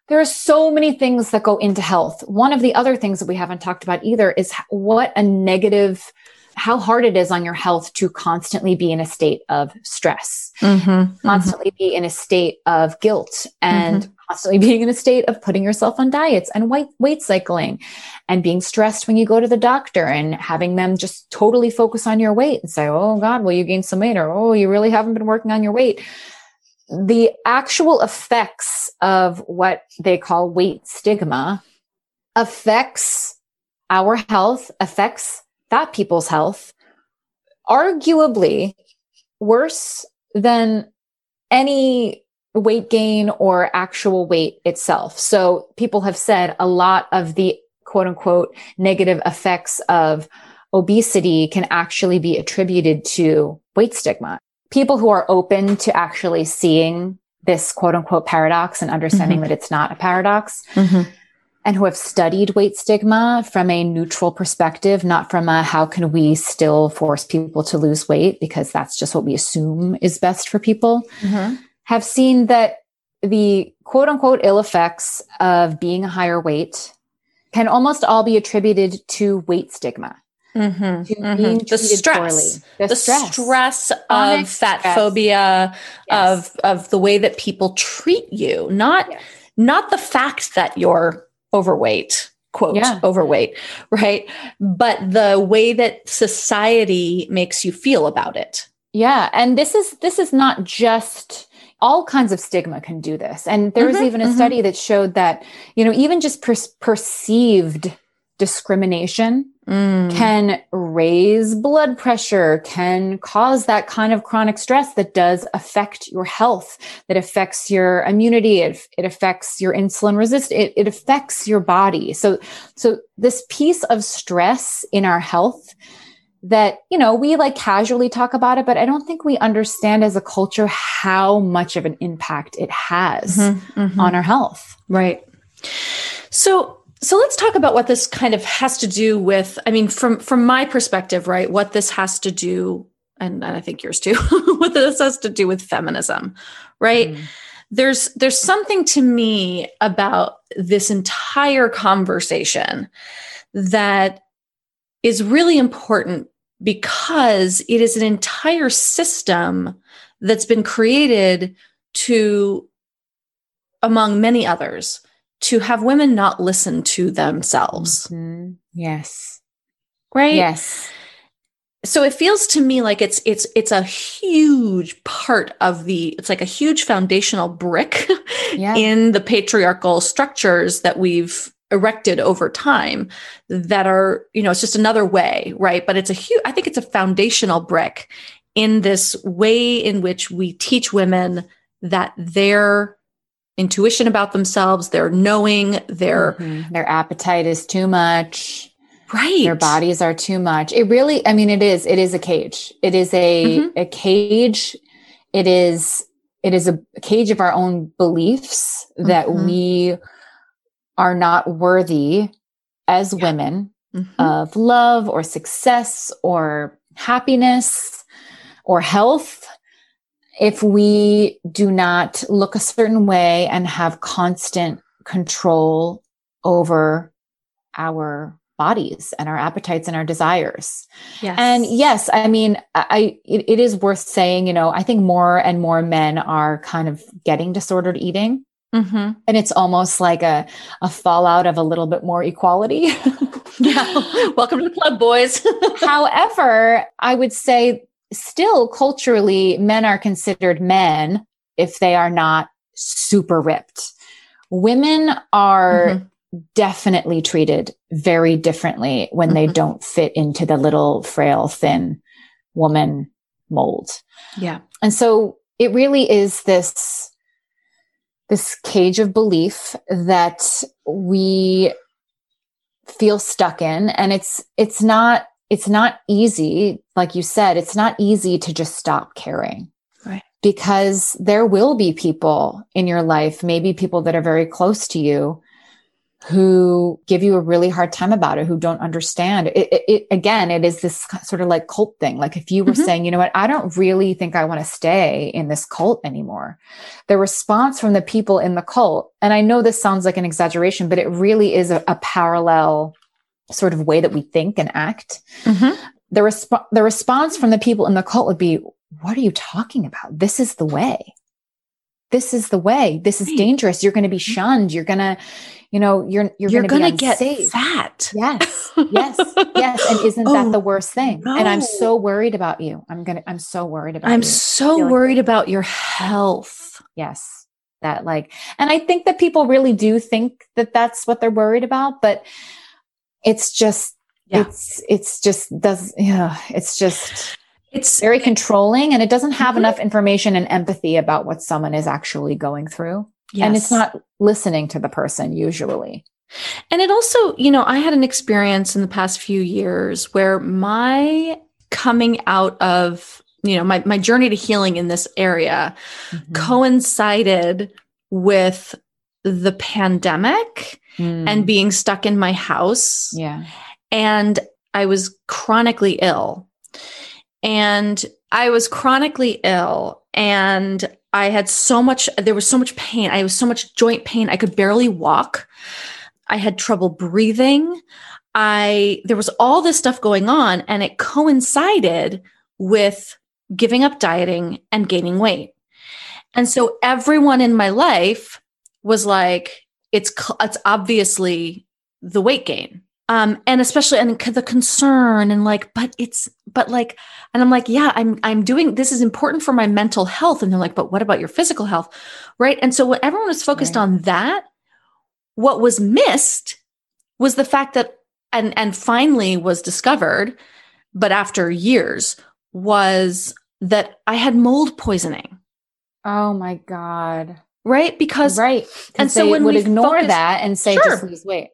Speaker 3: There are so many things that go into health. One of the other things that we haven't talked about either is what a negative how hard it is on your health to constantly be in a state of stress, mm-hmm, mm-hmm. constantly mm-hmm. be in a state of guilt and mm-hmm. constantly being in a state of putting yourself on diets and weight, weight cycling and being stressed when you go to the doctor and having them just totally focus on your weight and say, Oh God, well, you gained some weight or, Oh, you really haven't been working on your weight. The actual effects of what they call weight stigma affects our health, affects fat people's health arguably worse than any weight gain or actual weight itself. So people have said a lot of the quote unquote negative effects of obesity can actually be attributed to weight stigma. People who are open to actually seeing this quote unquote paradox and understanding mm-hmm. that it's not a paradox mm-hmm and who have studied weight stigma from a neutral perspective, not from a how can we still force people to lose weight because that's just what we assume is best for people, mm-hmm. have seen that the quote unquote ill effects of being a higher weight can almost all be attributed to weight stigma.
Speaker 2: Mm-hmm, mm-hmm. The stress, the, the stress, stress of fat stress. phobia, yes. of of the way that people treat you, not yes. not the fact that you're overweight quote yeah. overweight right but the way that society makes you feel about it
Speaker 3: yeah and this is this is not just all kinds of stigma can do this. And there was mm-hmm, even a mm-hmm. study that showed that, you know, even just per- perceived discrimination mm. can raise blood pressure, can cause that kind of chronic stress that does affect your health, that affects your immunity, it, it affects your insulin resistance, it, it affects your body. So, so this piece of stress in our health that, you know, we like casually talk about it, but I don't think we understand as a culture how much of an impact it has mm-hmm, mm-hmm. on our health.
Speaker 2: Right. So, so let's talk about what this kind of has to do with, I mean, from, from my perspective, right, what this has to do, and, and I think yours too, what this has to do with feminism, right? Mm. There's, there's something to me about this entire conversation that is really important because it is an entire system that's been created to, among many others, to have women not listen to themselves.
Speaker 3: Mm-hmm. Yes.
Speaker 2: Right?
Speaker 3: Yes.
Speaker 2: So it feels to me like it's it's it's a huge part of the it's like a huge foundational brick yeah. in the patriarchal structures that we've erected over time that are, you know, it's just another way, right? But it's a huge, I think it's a foundational brick in this way in which we teach women that their intuition about themselves, their knowing, their
Speaker 3: mm-hmm. their appetite is too much.
Speaker 2: Right.
Speaker 3: Their bodies are too much. It really, I mean, it is, it is a cage. It is a, mm-hmm. a cage. It is, it is a cage of our own beliefs that mm-hmm. we are not worthy as yeah. women mm-hmm. of love or success or happiness or health if we do not look a certain way and have constant control over our bodies and our appetites and our desires. Yes. And yes, I mean, I, it, it is worth saying, you know, I think more and more men are kind of getting disordered eating. Mm-hmm. And it's almost like a, a fallout of a little bit more equality.
Speaker 2: yeah. Welcome to the club, boys.
Speaker 3: However, I would say still culturally, men are considered men if they are not super ripped. Women are mm-hmm. definitely treated very differently when mm-hmm. they don't fit into the little, frail, thin woman mold.
Speaker 2: Yeah.
Speaker 3: And so it really is this this cage of belief that we feel stuck in and it's it's not it's not easy like you said it's not easy to just stop caring
Speaker 2: right
Speaker 3: because there will be people in your life maybe people that are very close to you who give you a really hard time about it, who don't understand it, it, it again, it is this sort of like cult thing. Like if you were mm-hmm. saying, you know what, I don't really think I want to stay in this cult anymore. The response from the people in the cult, and I know this sounds like an exaggeration, but it really is a, a parallel sort of way that we think and act. Mm-hmm. The, resp- the response from the people in the cult would be, what are you talking about? This is the way. This is the way. This is dangerous. You're going to be mm-hmm. shunned. You're going to, you know, you're you're,
Speaker 2: you're
Speaker 3: going
Speaker 2: to get fat.
Speaker 3: Yes, yes, yes. And isn't oh, that the worst thing? No. And I'm so worried about you. I'm gonna. I'm so worried about.
Speaker 2: I'm
Speaker 3: you.
Speaker 2: so worried like about your health.
Speaker 3: Yes, that like, and I think that people really do think that that's what they're worried about, but it's just, yeah. it's it's just does yeah, it's just it's very controlling and it doesn't have mm-hmm. enough information and empathy about what someone is actually going through. Yes. And it's not listening to the person usually.
Speaker 2: And it also, you know, I had an experience in the past few years where my coming out of, you know, my, my journey to healing in this area mm-hmm. coincided with the pandemic mm. and being stuck in my house.
Speaker 3: Yeah.
Speaker 2: And I was chronically ill. And I was chronically ill and I had so much, there was so much pain. I was so much joint pain. I could barely walk. I had trouble breathing. I, there was all this stuff going on and it coincided with giving up dieting and gaining weight. And so everyone in my life was like, it's, it's obviously the weight gain. um, and especially and the concern and like but it's but like and i'm like yeah i'm i'm doing this is important for my mental health. And they're like but what about your physical health? Right? And so when everyone was focused right. on that what was missed was the fact that and and finally was discovered but after years was that i had mold poisoning.
Speaker 3: Oh my god
Speaker 2: right because
Speaker 3: right and so when would ignore focus, that and say sure. just lose weight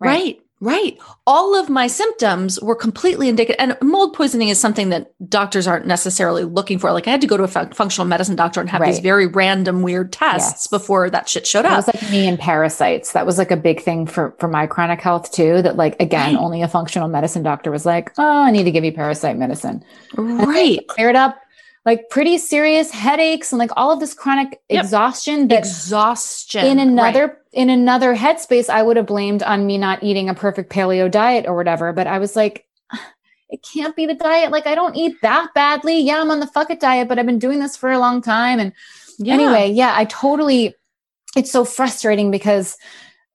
Speaker 2: right. right Right. All of my symptoms were completely indicative. And mold poisoning is something that doctors aren't necessarily looking for. Like I had to go to a functional medicine doctor and have right. these very random, weird tests yes. before that shit showed up.
Speaker 3: It was like me and parasites. That was like a big thing for, for my chronic health too. That like, again, right. only a functional medicine doctor was like, oh, I need to give you parasite medicine.
Speaker 2: Right.
Speaker 3: Cleared up like pretty serious headaches and like all of this chronic yep. exhaustion
Speaker 2: that exhaustion
Speaker 3: in another right. in another headspace i would have blamed on me not eating a perfect paleo diet or whatever but i was like it can't be the diet like i don't eat that badly yeah i'm on the fuck it diet but i've been doing this for a long time and yeah. anyway yeah i totally it's so frustrating because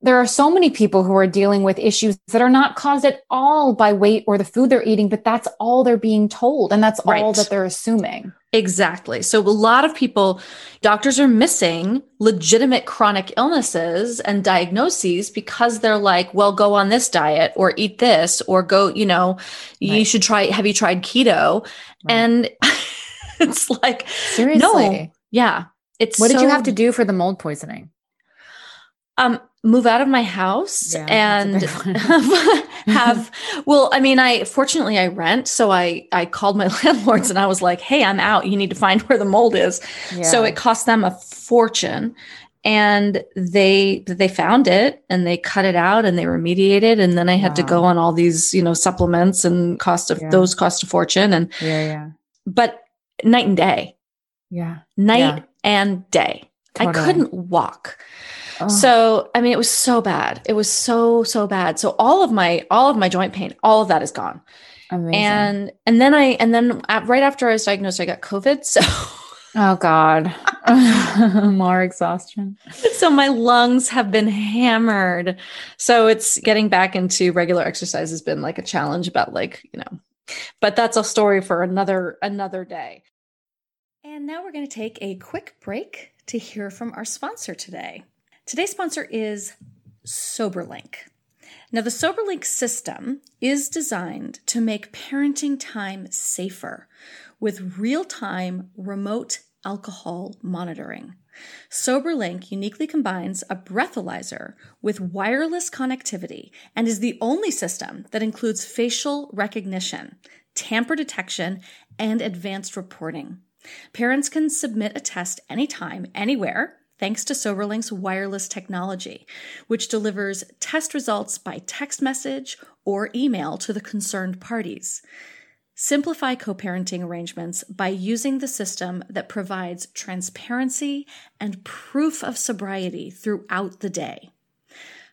Speaker 3: there are so many people who are dealing with issues that are not caused at all by weight or the food they're eating, but that's all they're being told. And that's right. all that they're assuming.
Speaker 2: Exactly. So, a lot of people, doctors are missing legitimate chronic illnesses and diagnoses because they're like, well, go on this diet or eat this or go, you know, right. you should try, have you tried keto? Right. And it's like,
Speaker 3: seriously. No.
Speaker 2: Yeah. It's
Speaker 3: what so, did you have to do for the mold poisoning?
Speaker 2: Um, move out of my house yeah, and have well i mean i fortunately i rent so i i called my landlords and i was like hey i'm out. You need to find where the mold is. Yeah. so it cost them a fortune and they they found it and they cut it out and they remediated and then i had wow. to go on all these you know supplements and cost of yeah. those cost a fortune and
Speaker 3: yeah yeah.
Speaker 2: but night and day.
Speaker 3: Yeah.
Speaker 2: Night and day. Totally. i couldn't walk Oh. So, I mean, it was so bad. It was so, so bad. So all of my, all of my joint pain, all of that is gone. Amazing. And, and then I, and then at, right after I was diagnosed, I got COVID. So,
Speaker 3: oh God, more exhaustion.
Speaker 2: So my lungs have been hammered. So it's getting back into regular exercise has been like a challenge about like, you know, but that's a story for another, another day.
Speaker 1: And now we're going to take a quick break to hear from our sponsor today. Today's sponsor is SoberLink. Now, the SoberLink system is designed to make parenting time safer with real time remote alcohol monitoring. SoberLink uniquely combines a breathalyzer with wireless connectivity and is the only system that includes facial recognition, tamper detection, and advanced reporting. Parents can submit a test anytime, anywhere, thanks to SoberLink's wireless technology, which delivers test results by text message or email to the concerned parties. Simplify co parenting arrangements by using the system that provides transparency and proof of sobriety throughout the day.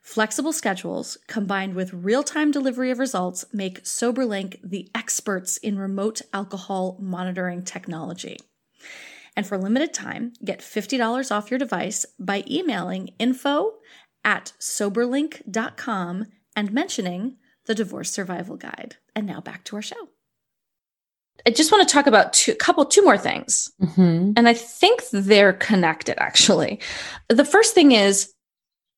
Speaker 1: Flexible schedules combined with real time delivery of results make SoberLink the experts in remote alcohol monitoring technology. And for limited time, get $50 off your device by emailing info at soberlink.com and mentioning the Divorce Survival Guide. And now back to our show.
Speaker 2: I just want to talk about two couple two more things. Mm-hmm. And I think they're connected actually. The first thing is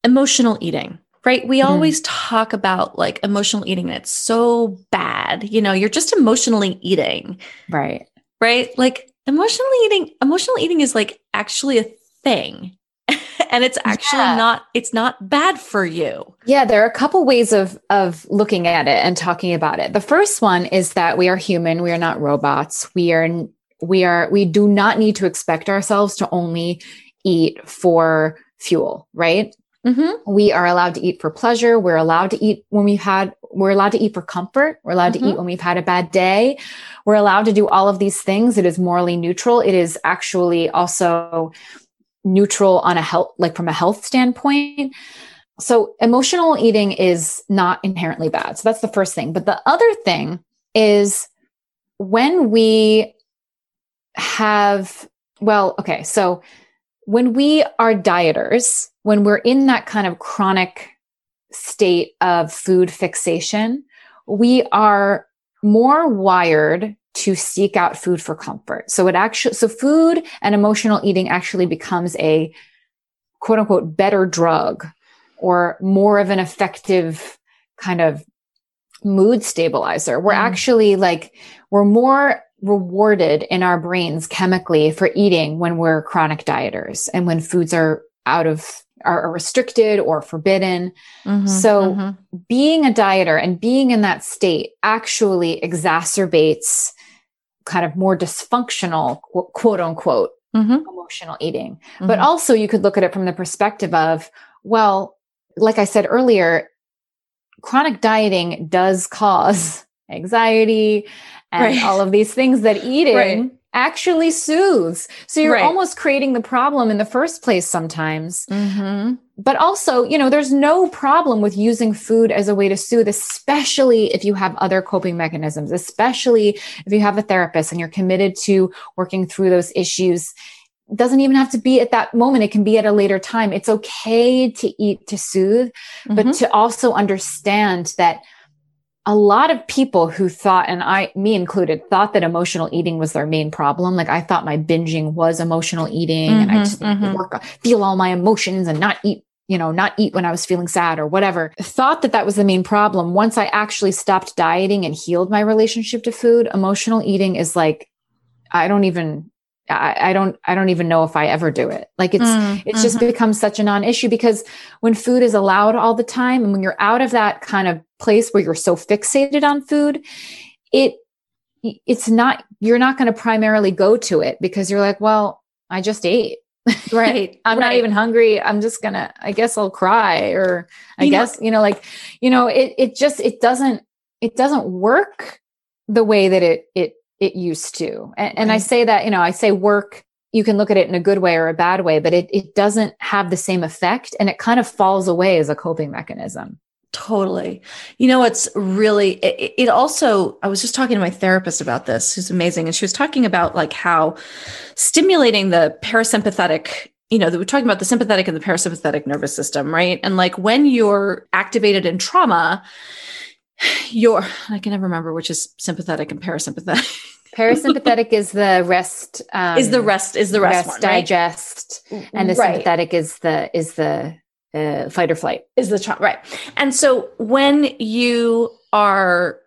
Speaker 2: emotional eating. Right? We mm-hmm. always talk about like emotional eating and it's so bad. You know, you're just emotionally eating.
Speaker 3: Right.
Speaker 2: Right? Like emotional eating emotional eating is like actually a thing. And it's actually yeah. not it's not bad for you.
Speaker 3: Yeah there are a couple ways of of looking at it and talking about it. The first one is that we are human we are not robots. We are we are we do not need to expect ourselves to only eat for fuel right Mm-hmm. We are allowed to eat for pleasure. We're allowed to eat when we've had, we're allowed to eat for comfort. We're allowed mm-hmm. to eat when we've had a bad day. We're allowed to do all of these things. It is morally neutral. It is actually also neutral on a health, like from a health standpoint. So emotional eating is not inherently bad. So that's the first thing. But the other thing is when we have, well, okay. So when we are dieters, when we're in that kind of chronic state of food fixation, we are more wired to seek out food for comfort. So it actually, so food and emotional eating actually becomes a quote unquote better drug or more of an effective kind of mood stabilizer. We're mm. actually like, we're more rewarded in our brains chemically for eating when we're chronic dieters and when foods are out of are restricted or forbidden. Mm-hmm, so mm-hmm. being a dieter and being in that state actually exacerbates kind of more dysfunctional quote unquote mm-hmm. emotional eating. But mm-hmm. also you could look at it from the perspective of, well, like I said earlier, chronic dieting does cause anxiety and right. all of these things that eating right. Actually soothes. So you're right. almost creating the problem in the first place sometimes. Mm-hmm. But also, you know, there's no problem with using food as a way to soothe, especially if you have other coping mechanisms, especially if you have a therapist and you're committed to working through those issues doesn't even have to be at that moment. It can be at a later time. It's okay to eat to soothe, mm-hmm. but to also understand that a lot of people who thought, and I, me included, thought that emotional eating was their main problem. Like I thought my binging was emotional eating mm-hmm, and I mm-hmm, just mm-hmm. work, feel all my emotions and not eat, you know, not eat when I was feeling sad or whatever. Thought that that was the main problem. Once I actually stopped dieting and healed my relationship to food, emotional eating is like, I don't even I, I, don't I don't even know if I ever do it. Like it's mm, it's mm-hmm. just become such a non-issue because when food is allowed all the time and when you're out of that kind of place where you're so fixated on food, it it's not you're not going to primarily go to it because you're like, well, I just ate.
Speaker 2: Right.
Speaker 3: I'm
Speaker 2: right.
Speaker 3: not even hungry. I'm just going to I guess I'll cry or I you guess, know, you know, like, you know, it it just it doesn't it doesn't work the way that it it it used to. And, and I say that, you know, I say work, you can look at it in a good way or a bad way, but it, it doesn't have the same effect and it kind of falls away as a coping mechanism.
Speaker 2: Totally. You know, it's really, it, it, also, I was just talking to my therapist about this, who's amazing. And she was talking about like how stimulating the parasympathetic, you know, we're talking about the sympathetic and the parasympathetic nervous system, right? And like when you're activated in trauma, your I can never remember which is sympathetic and parasympathetic.
Speaker 3: Parasympathetic is the rest.
Speaker 2: Um, is the rest is the rest, rest
Speaker 3: one, digest, right? and the right. sympathetic is the is the uh, fight or flight
Speaker 2: is the tra- right. And so when you are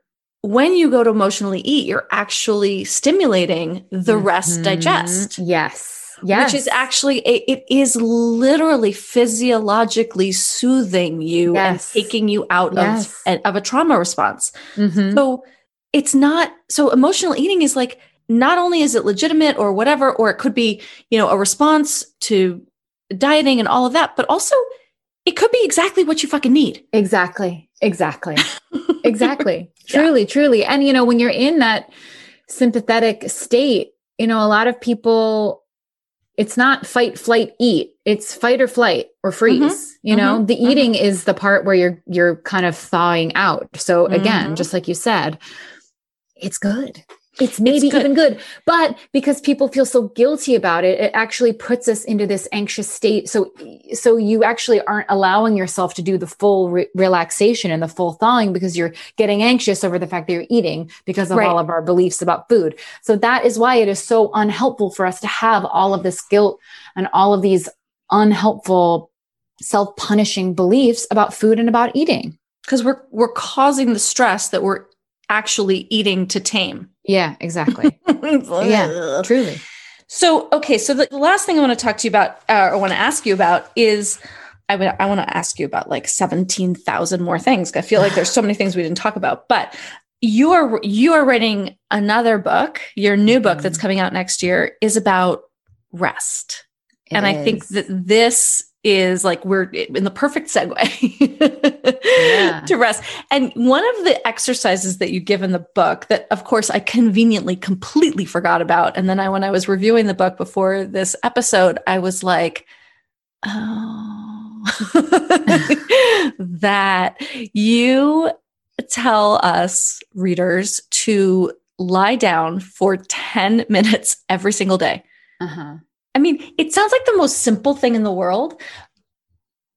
Speaker 2: when you go to emotionally eat, you're actually stimulating the mm-hmm. rest digest.
Speaker 3: Yes.
Speaker 2: Yes. Which is actually, it is literally physiologically soothing you yes. and taking you out yes. of, of a trauma response. Mm-hmm. So it's not, so emotional eating is like, not only is it legitimate or whatever, or it could be, you know, a response to dieting and all of that, but also it could be exactly what you fucking need.
Speaker 3: Exactly. Exactly. exactly. Truly, yeah. truly. And, you know, when you're in that sympathetic state, you know, a lot of people it's not fight flight eat it's fight or flight or freeze mm-hmm. you know mm-hmm. the eating mm-hmm. is the part where you're you're kind of thawing out so again mm-hmm. just like you said it's good it's maybe it's good. even good. But because people feel so guilty about it it actually puts us into this anxious state. So so you actually aren't allowing yourself to do the full re- relaxation and the full thawing because you're getting anxious over the fact that you're eating because of right. all of our beliefs about food. So that is why it is so unhelpful for us to have all of this guilt and all of these unhelpful self-punishing beliefs about food and about eating.
Speaker 2: Because we're we're causing the stress that we're actually eating to tame
Speaker 3: yeah, exactly. yeah, truly.
Speaker 2: So, okay. So the, last thing I want to talk to you about, uh, or want to ask you about is I want to ask you about like 17,000 more things. I feel like there's so many things we didn't talk about, but you are, you are writing another book. Your new book mm-hmm. that's coming out next year is about rest. It and is. I think that this is like we're in the perfect segue yeah. to rest. And one of the exercises that you give in the book that of course I conveniently completely forgot about and then I when I was reviewing the book before this episode I was like oh that you tell us readers to lie down for 10 minutes every single day. Uh-huh. I mean, it sounds like the most simple thing in the world,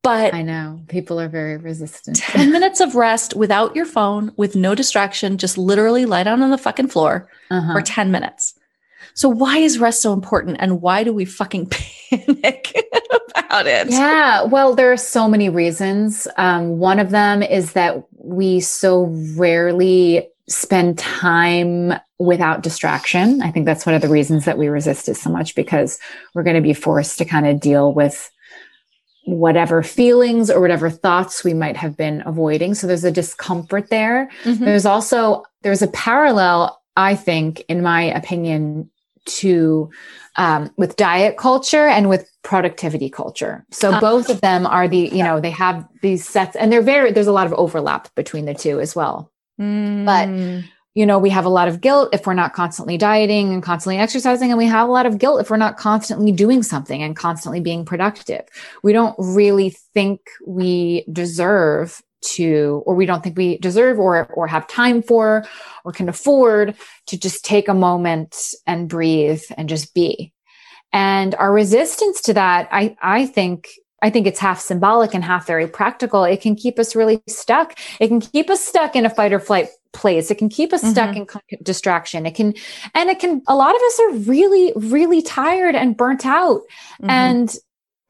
Speaker 2: But
Speaker 3: I know people are very resistant.
Speaker 2: 10 minutes of rest without your phone, with no distraction, just literally lie down on the fucking floor
Speaker 3: Uh-huh.
Speaker 2: for 10 minutes. So, why is rest so important and why do we fucking panic about it?
Speaker 3: Yeah, well, there are so many reasons. Um, one of them is that we so rarely spend time without distraction. I think that's one of the reasons that we resist it so much because we're going to be forced to kind of deal with whatever feelings or whatever thoughts we might have been avoiding. So there's a discomfort there.
Speaker 2: Mhm.
Speaker 3: There's also there's a parallel, I think, in my opinion, to um, with diet culture and with productivity culture. So
Speaker 2: Uh,
Speaker 3: both of them are the you know they have these sets, and they're very there's a lot of overlap between the two as well.
Speaker 2: Mm.
Speaker 3: You know, we have a lot of guilt if we're not constantly dieting and constantly exercising, and we have a lot of guilt if we're not constantly doing something and constantly being productive. We don't really think we deserve to or we don't think we deserve or or have time for or can afford to just take a moment and breathe and just be and our resistance to that i i think i think it's half symbolic and half very practical. It can keep us really stuck. It can keep us stuck in a fight or flight place. It can keep us stuck in distraction. It can and it can a lot of us are really really tired and burnt out.
Speaker 2: Mhm.
Speaker 3: and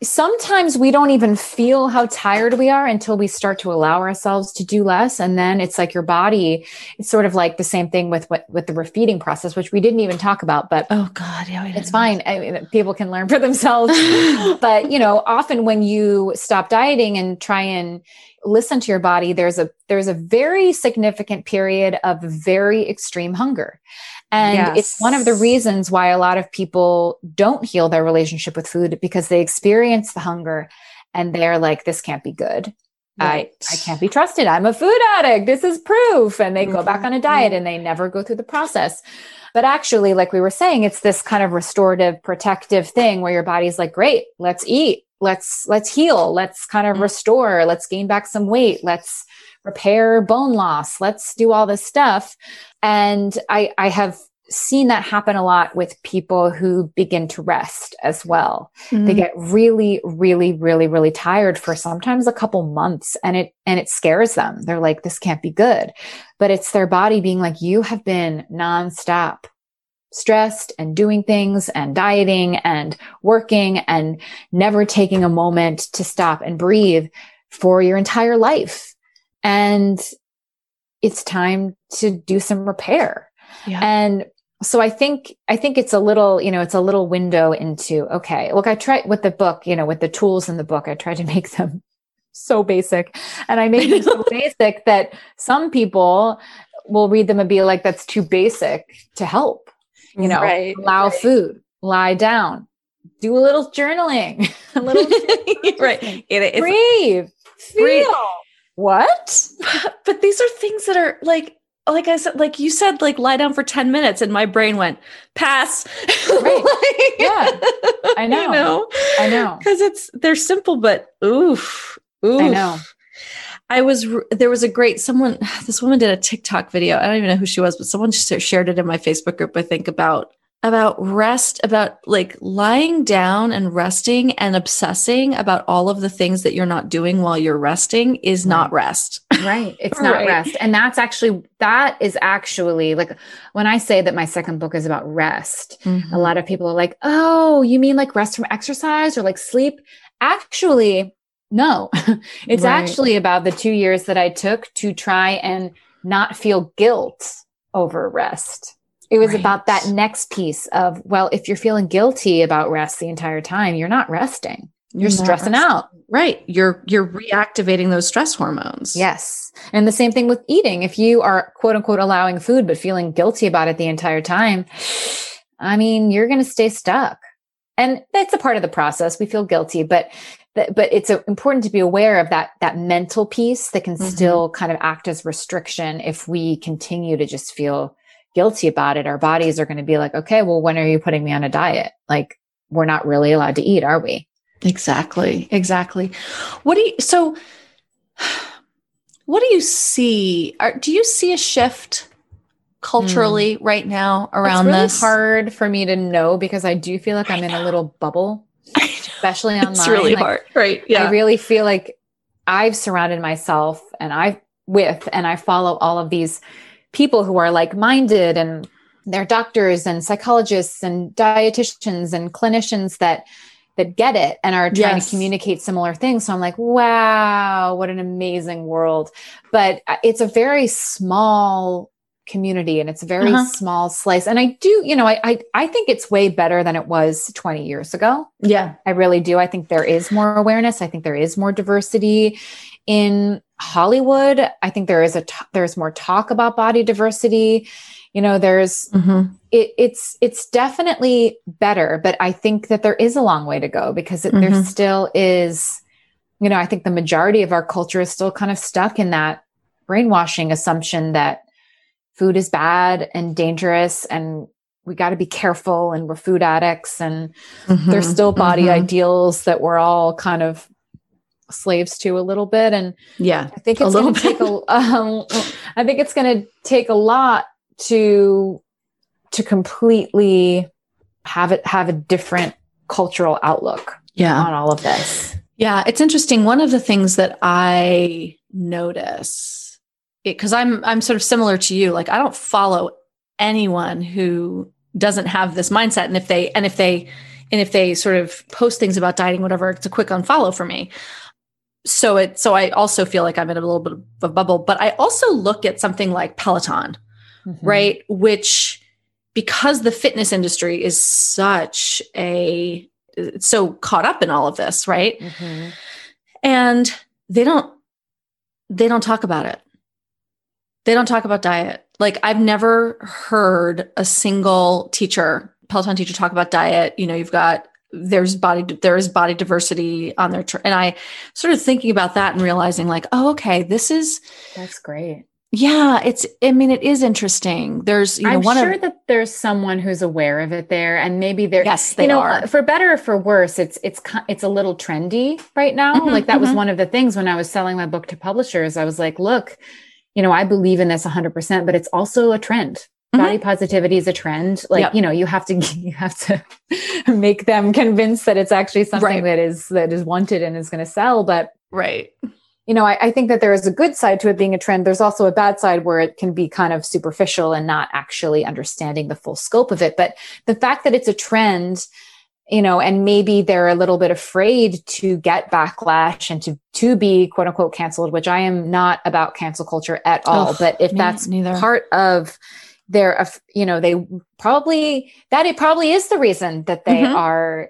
Speaker 3: sometimes we don't even feel how tired we are until we start to allow ourselves to do less. And then it's like your body, it's sort of like the same thing with what, with the refeeding process, which we didn't even talk about, but
Speaker 2: oh, God. Yeah,
Speaker 3: it's fine. I mean, people can learn for themselves. but you know, often when you stop dieting and try and listen to your body, there's a there's a very significant period of very extreme hunger. And it's one of the reasons why a lot of people don't heal their relationship with food because they experience the hunger and they're like, this can't be good.
Speaker 2: Right.
Speaker 3: I, I can't be trusted. I'm a food addict. This is proof. And they go back on a diet mm-hmm. and they never go through the process. But actually, like we were saying, it's this kind of restorative, protective thing where your body's like, great, let's eat. Let's, let's heal. Let's kind of
Speaker 2: Mhm.
Speaker 3: restore. Let's gain back some weight. Let's repair bone loss. Let's do all this stuff. And I, I have seen that happen a lot with people who begin to rest as well they
Speaker 2: Mm.
Speaker 3: get really really really really tired for sometimes a couple months and it and it scares them they're like this can't be good but it's their body being like you have been nonstop stressed and doing things and dieting and working and never taking a moment to stop and breathe for your entire life. And it's time to do some repair.
Speaker 2: Yeah.
Speaker 3: and so I think, I think it's a little, you know, it's a little window into, okay, look, I tried with the book, you know, with the tools in the book, I tried to make them so basic. And I made them so basic that some people will read them and be like, that's too basic to help, you know,
Speaker 2: Right,
Speaker 3: allow
Speaker 2: right.
Speaker 3: food, lie down, do a little journaling, a little
Speaker 2: right. It, it's,
Speaker 3: breathe, feel.
Speaker 2: Breathe.
Speaker 3: What?
Speaker 2: but, but these are things that are like like I said, like you said, like lie down for 10 minutes, and my brain went, pass.
Speaker 3: Right.
Speaker 2: Like-
Speaker 3: Yeah. I know.
Speaker 2: You know?
Speaker 3: I know.
Speaker 2: Because it's they're simple, but oof. Oof.
Speaker 3: I know.
Speaker 2: I was there was a great someone this woman did a TikTok video. I don't even know who she was, but someone shared it in my Facebook group, I think, about about rest, about like lying down and resting and obsessing about all of the things that you're not doing while you're resting is not rest.
Speaker 3: Right. It's not
Speaker 2: Right.
Speaker 3: rest. And that's actually, that is actually like when I say that my second book is about rest, a mm-hmm. lot of people are like, oh, you mean like rest from exercise or like sleep? Actually, no. it's
Speaker 2: Right.
Speaker 3: actually about the two years that I took to try and not feel guilt over rest. It was
Speaker 2: Right.
Speaker 3: about that next piece of, well, if you're feeling guilty about rest the entire time, you're not resting. You're,
Speaker 2: You're
Speaker 3: stressing
Speaker 2: resting.
Speaker 3: out.
Speaker 2: Right. You're you're reactivating those stress hormones.
Speaker 3: Yes. And the same thing with eating. If you are quote unquote allowing food, but feeling guilty about it the entire time, I mean, you're going to stay stuck. And that's a part of the process. We feel guilty, but, but but it's uh, important to be aware of that, that mental piece that can
Speaker 2: Mhm.
Speaker 3: still kind of act as restriction. If we continue to just feel guilty about it, our bodies are going to be like, okay, well, when are you putting me on a diet? Like we're not really allowed to eat, are we?
Speaker 2: Exactly. Exactly. What do you so what do you see? Are, do you see a shift culturally right now around
Speaker 3: it's really
Speaker 2: this?
Speaker 3: hard for me to know because I do feel like I'm in a little bubble. especially online.
Speaker 2: It's really
Speaker 3: like,
Speaker 2: hard, right? Yeah,
Speaker 3: I really feel like I've surrounded myself and I with and I follow all of these people who are like-minded and they're doctors and psychologists and dietitians and clinicians that that get it and are trying yes. to communicate similar things. So I'm like, wow, what an amazing world. But uh, it's a very small community and it's a very uh-huh. small slice. And I do, you know, I, I I think it's way better than it was 20 years ago.
Speaker 2: Yeah.
Speaker 3: I really do. I think there is more awareness. I think there is more diversity in Hollywood. I think there is a t- there's more talk about body diversity you know there's mm-hmm. it, it's it's definitely better but i think that there is a long way to go because it, mm-hmm. there still is you know i think the majority of our culture is still kind of stuck in that brainwashing assumption that food is bad and dangerous and we got to be careful and we're food addicts and mm-hmm. there's still body mm-hmm. ideals that we're all kind of slaves to a little bit and
Speaker 2: yeah
Speaker 3: i think it's going to take a um, i think it's going to take a lot to to completely have it have a different cultural outlook
Speaker 2: yeah.
Speaker 3: on all of this.
Speaker 2: Yeah, it's interesting. One of the things that I notice because I'm I'm sort of similar to you. Like I don't follow anyone who doesn't have this mindset. And if they and if they and if they sort of post things about dieting, whatever, it's a quick unfollow for me. So it so I also feel like I'm in a little bit of a bubble. But I also look at something like Peloton mm-hmm. right? Which, because the fitness industry is such a, so caught up in all of this, right? Mm-hmm. And they don't, they don't talk about it. They don't talk about diet. Like I've never heard a single teacher, Peloton teacher talk about diet. You know, you've got there's body there is body diversity on their tr- and I started thinking about that and realizing like, oh, okay, this is
Speaker 3: that's great.
Speaker 2: Yeah, it's. I mean, it is interesting. There's, you know,
Speaker 3: I'm
Speaker 2: one
Speaker 3: sure
Speaker 2: of,
Speaker 3: that there's someone who's aware of it there, and maybe there.
Speaker 2: Yes, they
Speaker 3: you know,
Speaker 2: are.
Speaker 3: For better or for worse, it's it's it's a little trendy right now. Mm-hmm, like that mm-hmm. was one of the things when I was selling my book to publishers. I was like, look, you know, I believe in this 100, percent but it's also a trend. Mm-hmm. Body positivity is a trend. Like yep. you know, you have to you have to make them convinced that it's actually something right. that is that is wanted and is going to sell. But
Speaker 2: right
Speaker 3: you know, I, I, think that there is a good side to it being a trend. There's also a bad side where it can be kind of superficial and not actually understanding the full scope of it. But the fact that it's a trend, you know, and maybe they're a little bit afraid to get backlash and to, to be quote unquote canceled, which I am not about cancel culture at all. but if that's neither. part of their, you know, they probably, that it probably is the reason that they mm-hmm. are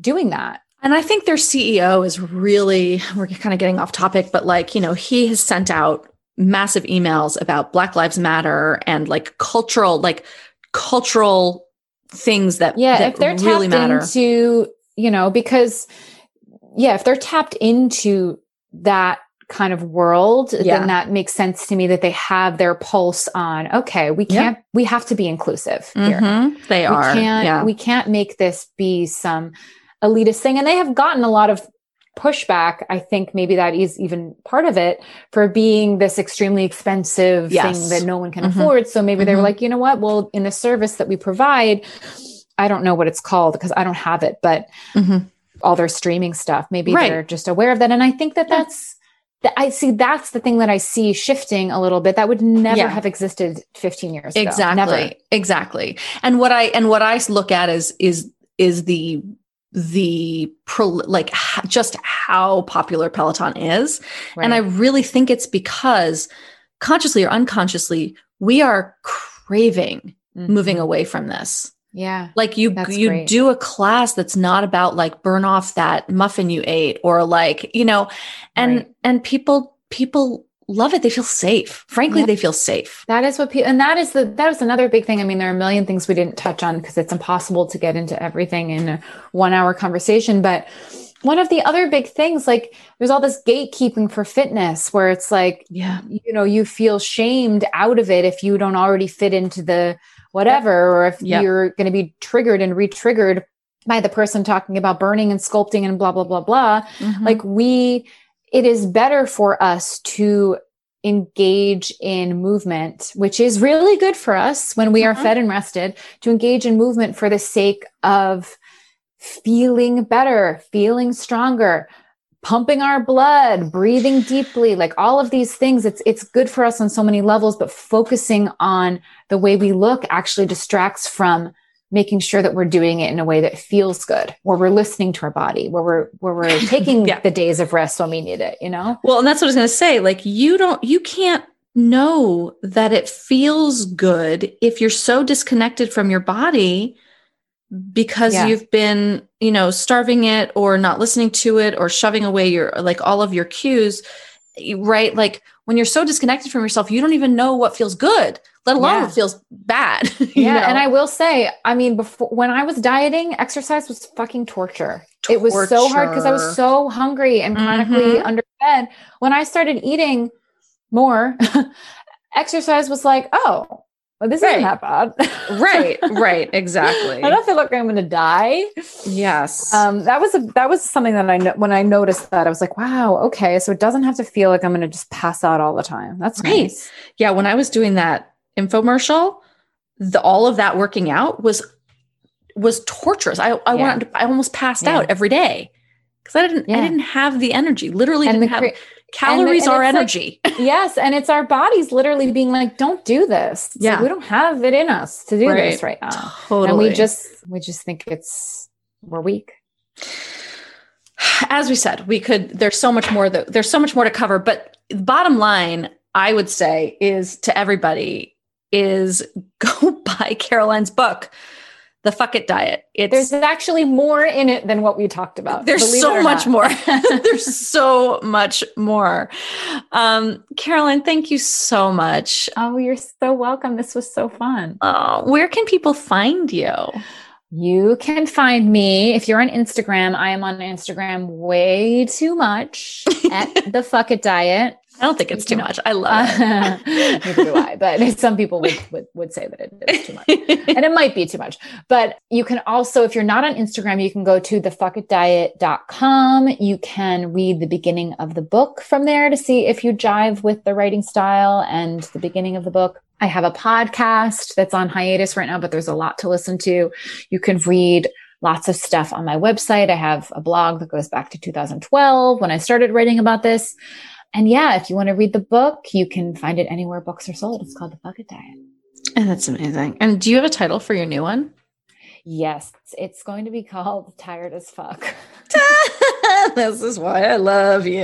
Speaker 3: doing that.
Speaker 2: And I think their CEO is really, we're kind of getting off topic, but like, you know, he has sent out massive emails about Black Lives Matter and like cultural, like cultural things that,
Speaker 3: yeah,
Speaker 2: that
Speaker 3: if they're really tapped matter. into, you know, because yeah, if they're tapped into that kind of world, yeah. then that makes sense to me that they have their pulse on, okay, we can't, we have to be inclusive here. Mm-hmm.
Speaker 2: They
Speaker 3: we
Speaker 2: are.
Speaker 3: Can't, yeah. We can't make this be some elitist thing. And they have gotten a lot of pushback. I think maybe that is even part of it for being this extremely expensive yes. thing that no one can mm-hmm. afford. So maybe mm-hmm. they were mm-hmm. like, you know what? Well, in the service that we provide, I don't know what it's called because I don't have it, but mm-hmm. all their streaming stuff, maybe right. they're just aware of that. And I think that yeah. that's, I see that's the thing that I see shifting a little bit that would never yeah. have existed 15 years
Speaker 2: ago. Exactly. Exactly. And what I and what I look at is is is the the pro, like just how popular Peloton is. Right. And I really think it's because consciously or unconsciously, we are craving mm-hmm. moving away from this.
Speaker 3: Yeah.
Speaker 2: Like you you great. do a class that's not about like burn off that muffin you ate or like, you know, and right. and people people love it. They feel safe. Frankly, yeah. they feel safe.
Speaker 3: That is what people, and that is the, that was another big thing. I mean, there are a million things we didn't touch on because it's impossible to get into everything in a one hour conversation. But one of the other big things, like there's all this gatekeeping for fitness where it's like,
Speaker 2: yeah,
Speaker 3: you know, you feel shamed out of it if you don't already fit into the whatever, or if you're going to be triggered and re-triggered by the person talking about burning and sculpting and blah, blah, blah, blah. Mm-hmm. Like we, it is better for us to engage in movement, which is really good for us when we are uh-huh. fed and rested, to engage in movement for the sake of feeling better, feeling stronger, pumping our blood, breathing deeply, like all of these things. It's, it's good for us on so many levels, but focusing on the way we look actually distracts from making sure that we're doing it in a way that feels good, where we're listening to our body, where we're, where we're taking yeah. the days of rest when we need it, you know?
Speaker 2: Well, and that's what I was going to say. Like you don't, you can't know that it feels good if you're so disconnected from your body because yeah. you've been, you know, starving it or not listening to it or shoving away your like all of your cues, right? Like when you're so disconnected from yourself, you don't even know what feels good, let alone yeah. what feels bad.
Speaker 3: yeah. Know? And I will say, I mean, before when I was dieting, exercise was fucking torture. torture. It was so hard because I was so hungry and chronically mm-hmm. underfed. When I started eating more, exercise was like, oh, well, this right. isn't that bad.
Speaker 2: right, right, exactly.
Speaker 3: I don't feel like I'm going to die.
Speaker 2: Yes.
Speaker 3: Um, that was a that was something that I know when I noticed that I was like, wow, okay, so it doesn't have to feel like I'm going to just pass out all the time. That's right. Nice.
Speaker 2: Yeah, when I was doing that infomercial, the all of that working out was was torturous. I I yeah. wanted I almost passed yeah. out every day because I didn't yeah. I didn't have the energy. Literally and didn't have calories and, and are energy.
Speaker 3: Like, yes. And it's our bodies literally being like, don't do this. It's yeah. Like, we don't have it in us to do right. this right now. Totally. And we just, we just think it's, we're weak.
Speaker 2: As we said, we could, there's so much more that there's so much more to cover, but the bottom line, I would say is to everybody is go buy Caroline's book the fuck it diet.
Speaker 3: It's there's actually more in it than what we talked about.
Speaker 2: There's so much more. there's so much more. Um, Caroline, thank you so much.
Speaker 3: Oh, you're so welcome. This was so fun.
Speaker 2: Oh, where can people find you?
Speaker 3: You can find me if you're on Instagram. I am on Instagram way too much at the fuck it diet.
Speaker 2: I don't think it's too much. I love it.
Speaker 3: neither do I, but some people would, would, would say that it is too much. and it might be too much. But you can also, if you're not on Instagram, you can go to thefuckitdiet.com. You can read the beginning of the book from there to see if you jive with the writing style and the beginning of the book. I have a podcast that's on hiatus right now, but there's a lot to listen to. You can read lots of stuff on my website. I have a blog that goes back to 2012 when I started writing about this. And yeah, if you want to read the book, you can find it anywhere books are sold. It's called The Fuck It Diet.
Speaker 2: And that's amazing. And do you have a title for your new one?
Speaker 3: Yes, it's going to be called Tired as Fuck.
Speaker 2: this is why I love you.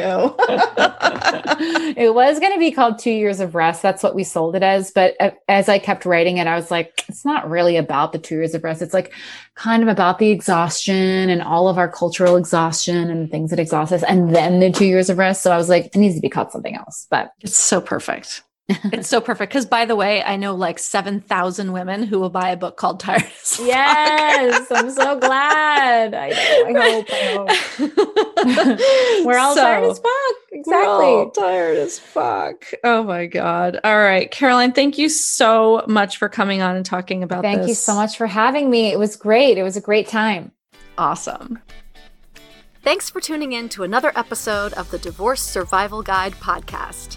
Speaker 3: it was going to be called Two Years of Rest. That's what we sold it as. But uh, as I kept writing it, I was like, it's not really about the two years of rest. It's like kind of about the exhaustion and all of our cultural exhaustion and things that exhaust us, and then the two years of rest. So I was like, it needs to be called something else. But
Speaker 2: it's so perfect it's so perfect. Because by the way i know like 7000 women who will buy a book called tired as
Speaker 3: yes i'm so glad. I know i hope i hope we're all so, tired as fuck exactly.
Speaker 2: Tired as fuck oh my god. All right caroline thank you so much for coming on and talking about
Speaker 3: thank
Speaker 2: this.
Speaker 3: you so much for having me. It was great. It was a great time.
Speaker 2: Awesome.
Speaker 1: Thanks for tuning in to another episode of the divorce survival guide podcast